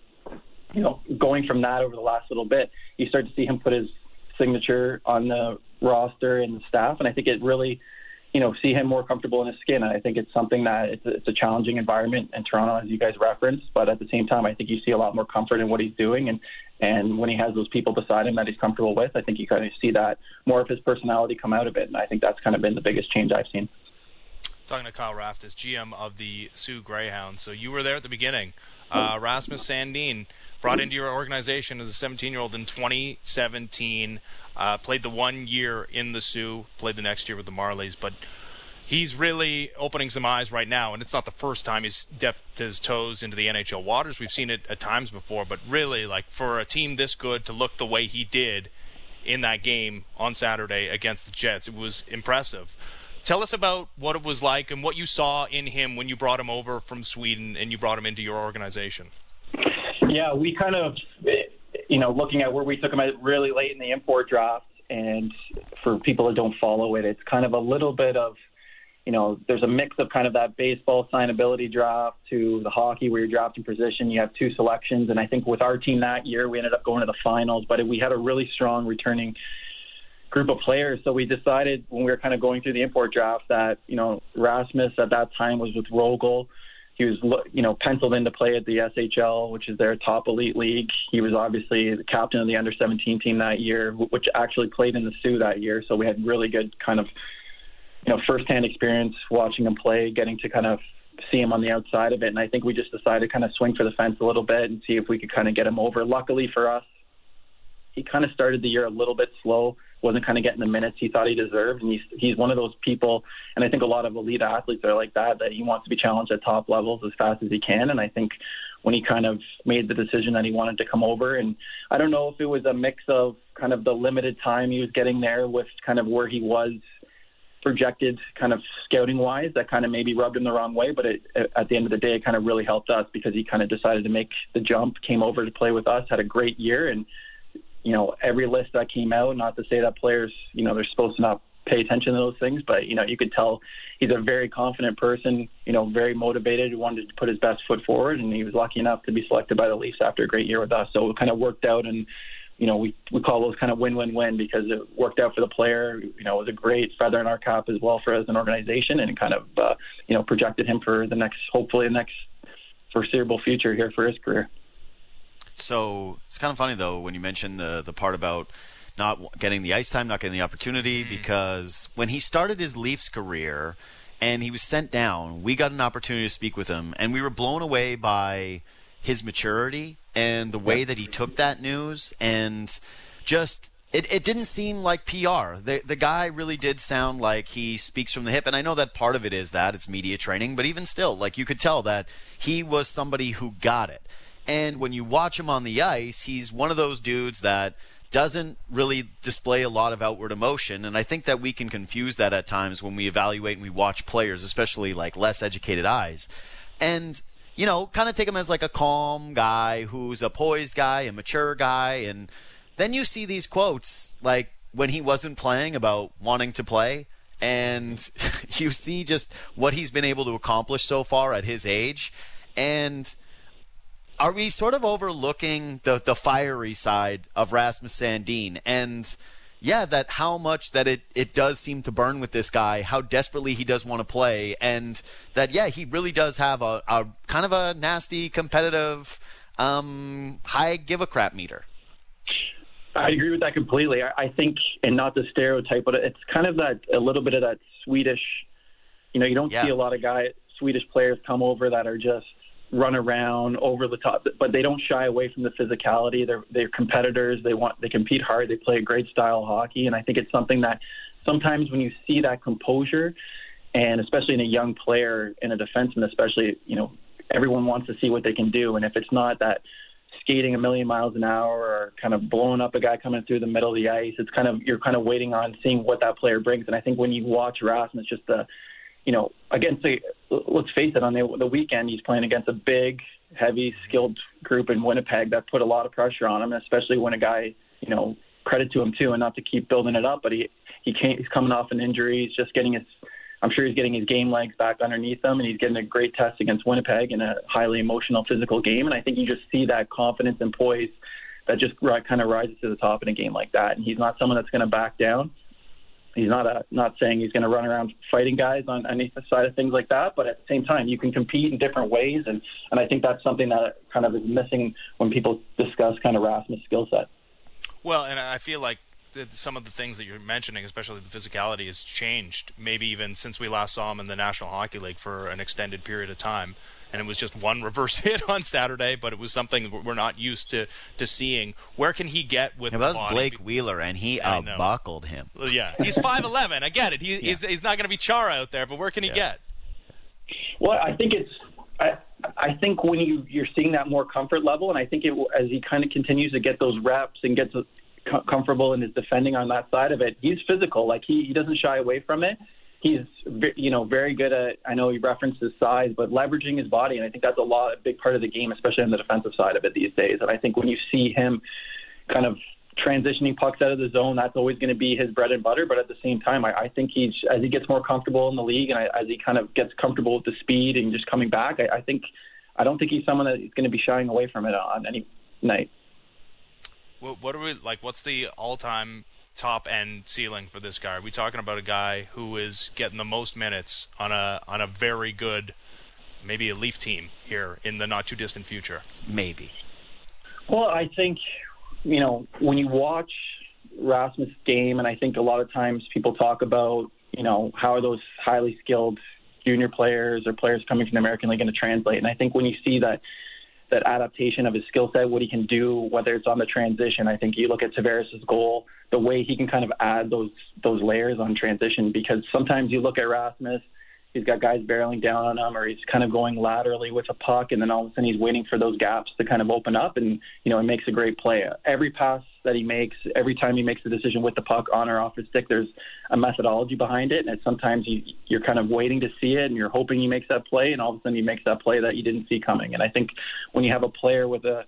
you know, going from that over the last little bit, you start to see him put his signature on the roster and the staff. And I think it really, you know, see him more comfortable in his skin. And I think it's something that it's a, it's a challenging environment in Toronto, as you guys referenced. But at the same time, I think you see a lot more comfort in what he's doing, and and when he has those people beside him that he's comfortable with, I think you kind of see that more of his personality come out of it. And I think that's kind of been the biggest change I've seen. talking to Kyle Raftis, GM of the Soo Greyhounds. So you were there at the beginning. Uh, Rasmus Sandin brought into your organization as a 17-year-old in 2017. Uh, played the one year in the Soo, played the next year with the Marlies, but he's really opening some eyes right now, and it's not the first time he's dipped his toes into the NHL waters. We've seen it at times before, but really, like for a team this good to look the way he did in that game on Saturday against the Jets, it was impressive. Tell us about what it was like and what you saw in him when you brought him over from Sweden and you brought him into your organization. Yeah, we kind of, you know, looking at where we took him at really late in the import draft, and for people that don't follow it, it's kind of a little bit of you know, there's a mix of kind of that baseball signability draft to the hockey where you're drafting position. You have two selections, and I think with our team that year, we ended up going to the finals, but we had a really strong returning group of players. So we decided when we were kind of going through the import draft that you know Rasmus at that time was with Rögle. He was you know penciled in to play at the SHL, which is their top elite league. He was obviously the captain of the under 17 team that year, which actually played in the Soo that year. So we had really good kind of you know, firsthand experience watching him play, getting to kind of see him on the outside of it. And I think we just decided to kind of swing for the fence a little bit and see if we could kind of get him over. Luckily for us, he kind of started the year a little bit slow, wasn't kind of getting the minutes he thought he deserved. And he's, he's one of those people, and I think a lot of elite athletes are like that, that he wants to be challenged at top levels as fast as he can. And I think when he kind of made the decision that he wanted to come over, and I don't know if it was a mix of kind of the limited time he was getting there with kind of where he was projected kind of scouting wise that kind of maybe rubbed him the wrong way but it, at the end of the day it kind of really helped us because he kind of decided to make the jump came over to play with us had a great year and you know every list that came out not to say that players you know they're supposed to not pay attention to those things but you know you could tell he's a very confident person you know very motivated wanted to put his best foot forward and he was lucky enough to be selected by the Leafs after a great year with us so it kind of worked out and you know, we, we call those kind of win-win-win because it worked out for the player. You know, it was a great feather in our cap as well for as an organization, and kind of uh, you know projected him for the next, hopefully, the next foreseeable future here for his career. So it's kind of funny though when you mentioned the the part about not getting the ice time, not getting the opportunity, mm. because when he started his Leafs career and he was sent down, we got an opportunity to speak with him, and we were blown away by his maturity and the way that he took that news and just it, it didn't seem like PR. The the guy really did sound like he speaks from the hip, and I know that part of it is that it's media training, but even still, like you could tell that he was somebody who got it. And when you watch him on the ice, he's one of those dudes that doesn't really display a lot of outward emotion, and I think that we can confuse that at times when we evaluate and we watch players, especially like less educated eyes. And you know, kind of take him as like a calm guy who's a poised guy, a mature guy. And then you see these quotes like when he wasn't playing about wanting to play. And you see just what he's been able to accomplish so far at his age. And are we sort of overlooking the, the fiery side of Rasmus Sandin? And yeah, that how much that it, it does seem to burn with this guy, how desperately he does want to play, and that yeah, he really does have a, a kind of a nasty, competitive, um, high give a crap meter. I agree with that completely. I, I think, and not the stereotype, but it's kind of that a little bit of that Swedish. You know, you don't yeah. see a lot of guy Swedish players come over that are just run around over the top, but they don't shy away from the physicality. They're they're competitors. They want they compete hard. They play a great style of hockey, and I think it's something that sometimes when you see that composure, and especially in a young player in a defenseman, especially you know everyone wants to see what they can do, and if it's not that skating a million miles an hour or kind of blowing up a guy coming through the middle of the ice, it's kind of you're kind of waiting on seeing what that player brings. And I think when you watch Rasmus, just the you know, against the, let's face it, on the, the weekend, he's playing against a big, heavy, skilled group in Winnipeg that put a lot of pressure on him, especially when a guy, you know, credit to him too, and not to keep building it up, but he, he can't, he's coming off an injury. He's just getting his, I'm sure he's getting his game legs back underneath him, and he's getting a great test against Winnipeg in a highly emotional, physical game. And I think you just see that confidence and poise that just kind of rises to the top in a game like that. And he's not someone that's going to back down he's not a, not saying he's going to run around fighting guys on any side of things like that. But at the same time, you can compete in different ways, and and I think that's something that kind of is missing when people discuss kind of Rasmus' skill set. Well, and I feel like some of the things that you're mentioning, especially the physicality, has changed. Maybe even since we last saw him in the National Hockey League for an extended period of time, and it was just one reverse hit on Saturday, but it was something we're not used to to seeing. Where can he get with? Yeah, that was Blake Wheeler, and he buckled him. Yeah, he's five eleven. I get it. He, yeah. he's he's not going to be Chara out there, but where can he yeah. get? Well, I think it's. I, I think when you you're seeing that more comfort level, and I think it as he kind of continues to get those reps and gets comfortable and is defending on that side of it, he's physical. Like he he doesn't shy away from it. He's you know very good at. I know he referenced his size, but leveraging his body, and I think that's a lot a big part of the game, especially on the defensive side of it these days. And I think when you see him kind of transitioning pucks out of the zone, that's always going to be his bread and butter. But at the same time, I, I think he's as he gets more comfortable in the league and I, as he kind of gets comfortable with the speed and just coming back, I, I think I don't think he's someone that is going to be shying away from it on any night. What, what are we like? What's the all-time top end ceiling for this guy? Are we talking about a guy who is getting the most minutes on a on a very good, maybe a Leaf team here in the not too distant future? Maybe. Well, I think you know, when you watch Rasmus' game, and I think a lot of times people talk about, you know, how are those highly skilled junior players or players coming from the American League going to translate? And I think when you see that that adaptation of his skill set, what he can do, whether it's on the transition, I think you look at Tavares' goal, the way he can kind of add those those layers on transition. Because sometimes you look at Rasmus he's got guys barreling down on him, or he's kind of going laterally with a puck, and then all of a sudden he's waiting for those gaps to kind of open up, and you know, he makes a great play. Every pass that he makes, every time he makes a decision with the puck on or off his stick, there's a methodology behind it, and sometimes you, you're kind of waiting to see it, and you're hoping he makes that play, and all of a sudden he makes that play that you didn't see coming. And I think when you have a player with a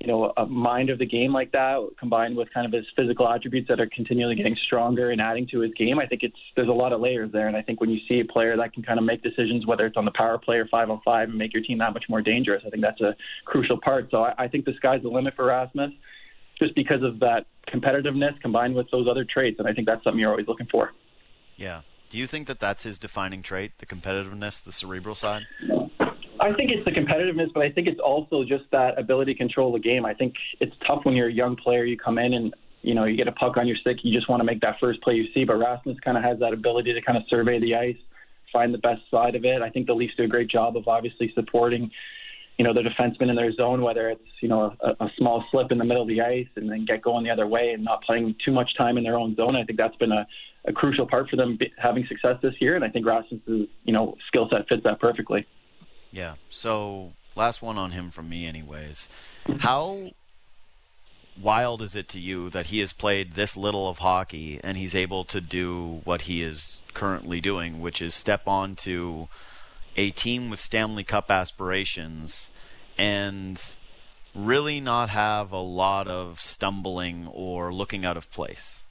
you know, a mind of the game like that, combined with kind of his physical attributes that are continually getting stronger and adding to his game, I think it's there's a lot of layers there. And I think when you see a player that can kind of make decisions, whether it's on the power play or five on five, and make your team that much more dangerous, I think that's a crucial part. So I, I think the sky's the limit for Rasmus, just because of that competitiveness combined with those other traits. And I think that's something you're always looking for. Yeah. Do you think that that's his defining trait, the competitiveness, the cerebral side? I think it's the competitiveness, but I think it's also just that ability to control the game. I think it's tough when you're a young player. You come in and you know you get a puck on your stick. You just want to make that first play you see. But Rasmus kind of has that ability to kind of survey the ice, find the best side of it. I think the Leafs do a great job of obviously supporting, you know, the defenseman in their zone, whether it's you know a, a small slip in the middle of the ice and then get going the other way and not playing too much time in their own zone. I think that's been a, a crucial part for them having success this year. And I think Rasmus's you know skill set fits that perfectly. Yeah. So last one on him from me, anyways. How wild is it to you that he has played this little of hockey and he's able to do what he is currently doing, which is step onto a team with Stanley Cup aspirations and really not have a lot of stumbling or looking out of place?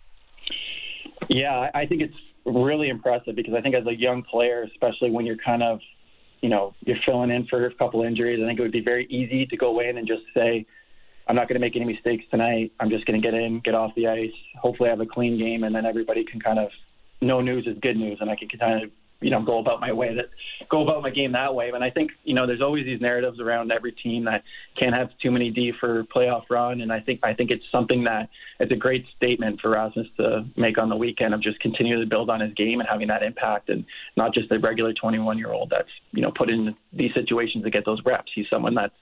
Yeah, I think it's really impressive because I think as a young player, especially when you're kind of you know, you're filling in for a couple injuries. I think it would be very easy to go in and just say, I'm not going to make any mistakes tonight. I'm just going to get in, get off the ice, hopefully have a clean game, and then everybody can kind of, no news is good news, and I can kind of you know go about my way that go about my game that way. And I think you know there's always these narratives around every team that can't have too many D for playoff run. And I think I think it's something that it's a great statement for Rasmus to make on the weekend of just continuing to build on his game and having that impact, and not just the regular 21 year old that's you know put in these situations to get those reps. He's someone that's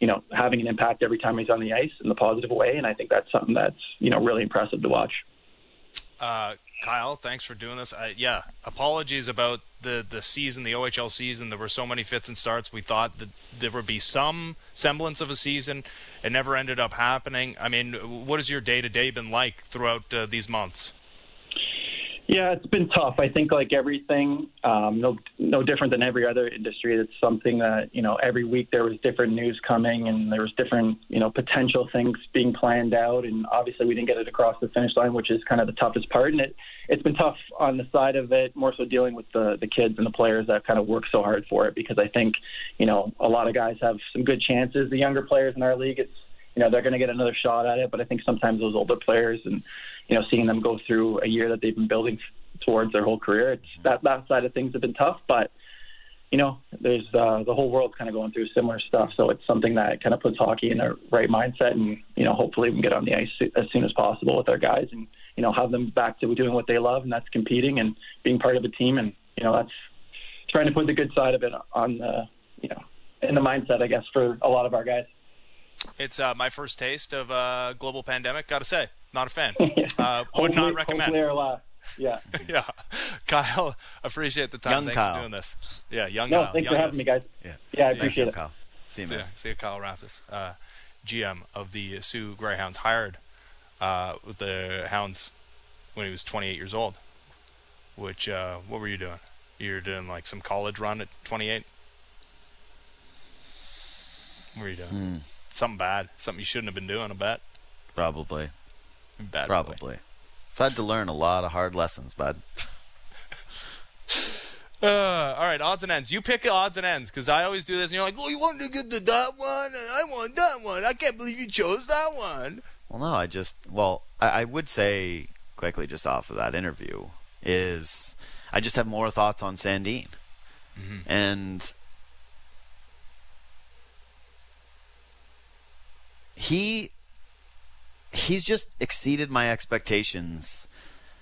you know having an impact every time he's on the ice in the positive way, and I think that's something that's you know really impressive to watch. Uh, Kyle, thanks for doing this. yeah, apologies about the the season, the OHL season. There were so many fits and starts. We thought that there would be some semblance of a season. It never ended up happening. I mean, what has your day to day been like throughout uh, these months? Yeah, it's been tough. I think like everything, um, no no different than every other industry. It's something that you know every week there was different news coming, and there was different you know potential things being planned out, and obviously we didn't get it across the finish line, which is kind of the toughest part. And it it's been tough on the side of it, more so dealing with the the kids and the players that kind of work so hard for it, because I think you know a lot of guys have some good chances. The younger players in our league, it's you know they're going to get another shot at it, but I think sometimes those older players and you know, seeing them go through a year that they've been building towards their whole career. It's that that side of things have been tough, but you know, there's uh, the whole world's kind of going through similar stuff. So it's something that kind of puts hockey in the right mindset, and you know, hopefully we can get on the ice as soon as possible with our guys and you know, have them back to doing what they love, and that's competing and being part of a team. And you know, that's trying to put the good side of it on the, you know, in the mindset, I guess, for a lot of our guys. It's uh, my first taste of uh, global pandemic. Got to say, not a fan. Uh, would not recommend. Yeah. yeah. Kyle, appreciate the time. Young thanks Kyle. for doing this. Yeah, young No, Kyle. thanks for having us. me, guys. Yeah. Yeah, I Thanks, appreciate it. Kyle. See you, See man. ya, see ya, Kyle Raftis, uh, GM of the Soo Greyhounds, hired uh, with the Hounds when he was 28 years old. Which, uh, what were you doing? You were doing like some college run at 28. What were you doing? Hmm. Something bad. Something you shouldn't have been doing. I bet. Probably. Bad. boy. Probably. I've had to learn a lot of hard lessons, bud. Uh, all right, odds and ends. You pick odds and ends because I always do this, and you're like, "Oh, you wanted to get the that one, and I want that one. I can't believe you chose that one." Well, no, I just well, I, I would say quickly just off of that interview is I just have more thoughts on Sandin, and he he's just exceeded my expectations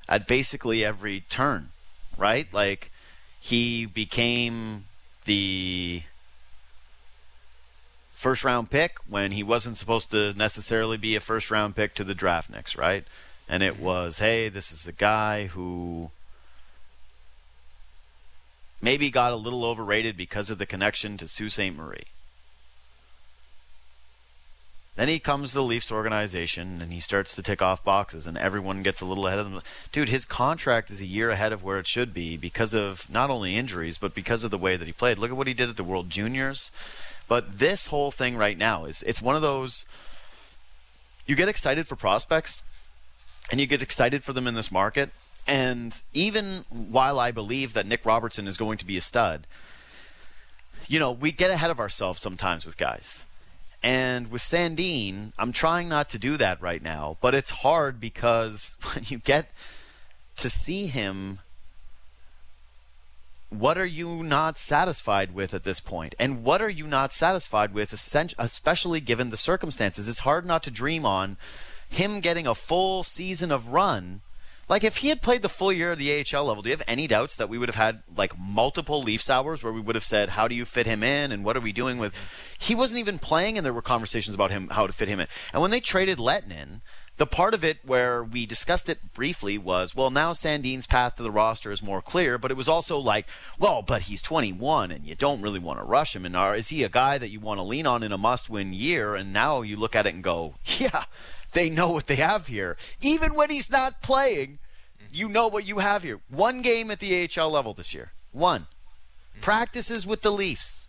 at basically every turn, right? Like he became the first round pick when he wasn't supposed to necessarily be a first round pick to the draft next, right? And it mm-hmm. was, hey, this is a guy who maybe got a little overrated because of the connection to Sault Ste. Marie. Then he comes to the Leafs organization and he starts to tick off boxes, and everyone gets a little ahead of him. Dude, his contract is a year ahead of where it should be because of not only injuries, but because of the way that he played. Look at what he did at the World Juniors. But this whole thing right now is it's one of those you get excited for prospects and you get excited for them in this market. And even while I believe that Nick Robertson is going to be a stud, you know, we get ahead of ourselves sometimes with guys. And with Sandin, I'm trying not to do that right now, but it's hard because when you get to see him, what are you not satisfied with at this point? And what are you not satisfied with, especially given the circumstances? It's hard not to dream on him getting a full season of run. Like if he had played the full year of the AHL level, do you have any doubts that we would have had like multiple Leafs hours where we would have said, "How do you fit him in?" and "What are we doing with?" He wasn't even playing, and there were conversations about him how to fit him in. And when they traded Lehtonen, the part of it where we discussed it briefly was, well, now Sandin's path to the roster is more clear, but it was also like, well, but he's 21 and you don't really want to rush him. And are, is he a guy that you want to lean on in a must win year? And now you look at it and go, yeah, they know what they have here. Even when he's not playing, you know what you have here. One game at the AHL level this year. One. Practices with the Leafs.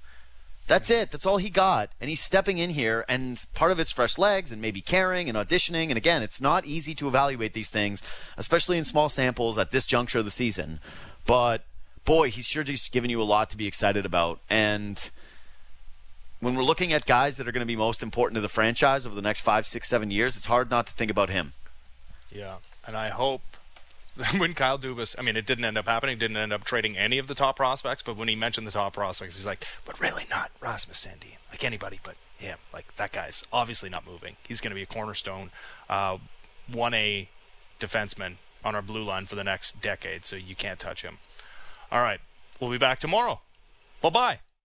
That's it. That's all he got. And he's stepping in here, and part of it's fresh legs and maybe caring and auditioning. And again, it's not easy to evaluate these things, especially in small samples at this juncture of the season. But boy, he's sure just given you a lot to be excited about. And when we're looking at guys that are going to be most important to the franchise over the next five, six, seven years, it's hard not to think about him. Yeah, and I hope when Kyle Dubas, I mean, it didn't end up happening. Didn't end up trading any of the top prospects. But when he mentioned the top prospects, he's like, "But really, not Rasmus Sandin. Like anybody but him. Like that guy's obviously not moving. He's going to be a cornerstone, uh, one A defenseman on our blue line for the next decade. So you can't touch him. All right, we'll be back tomorrow. Bye bye.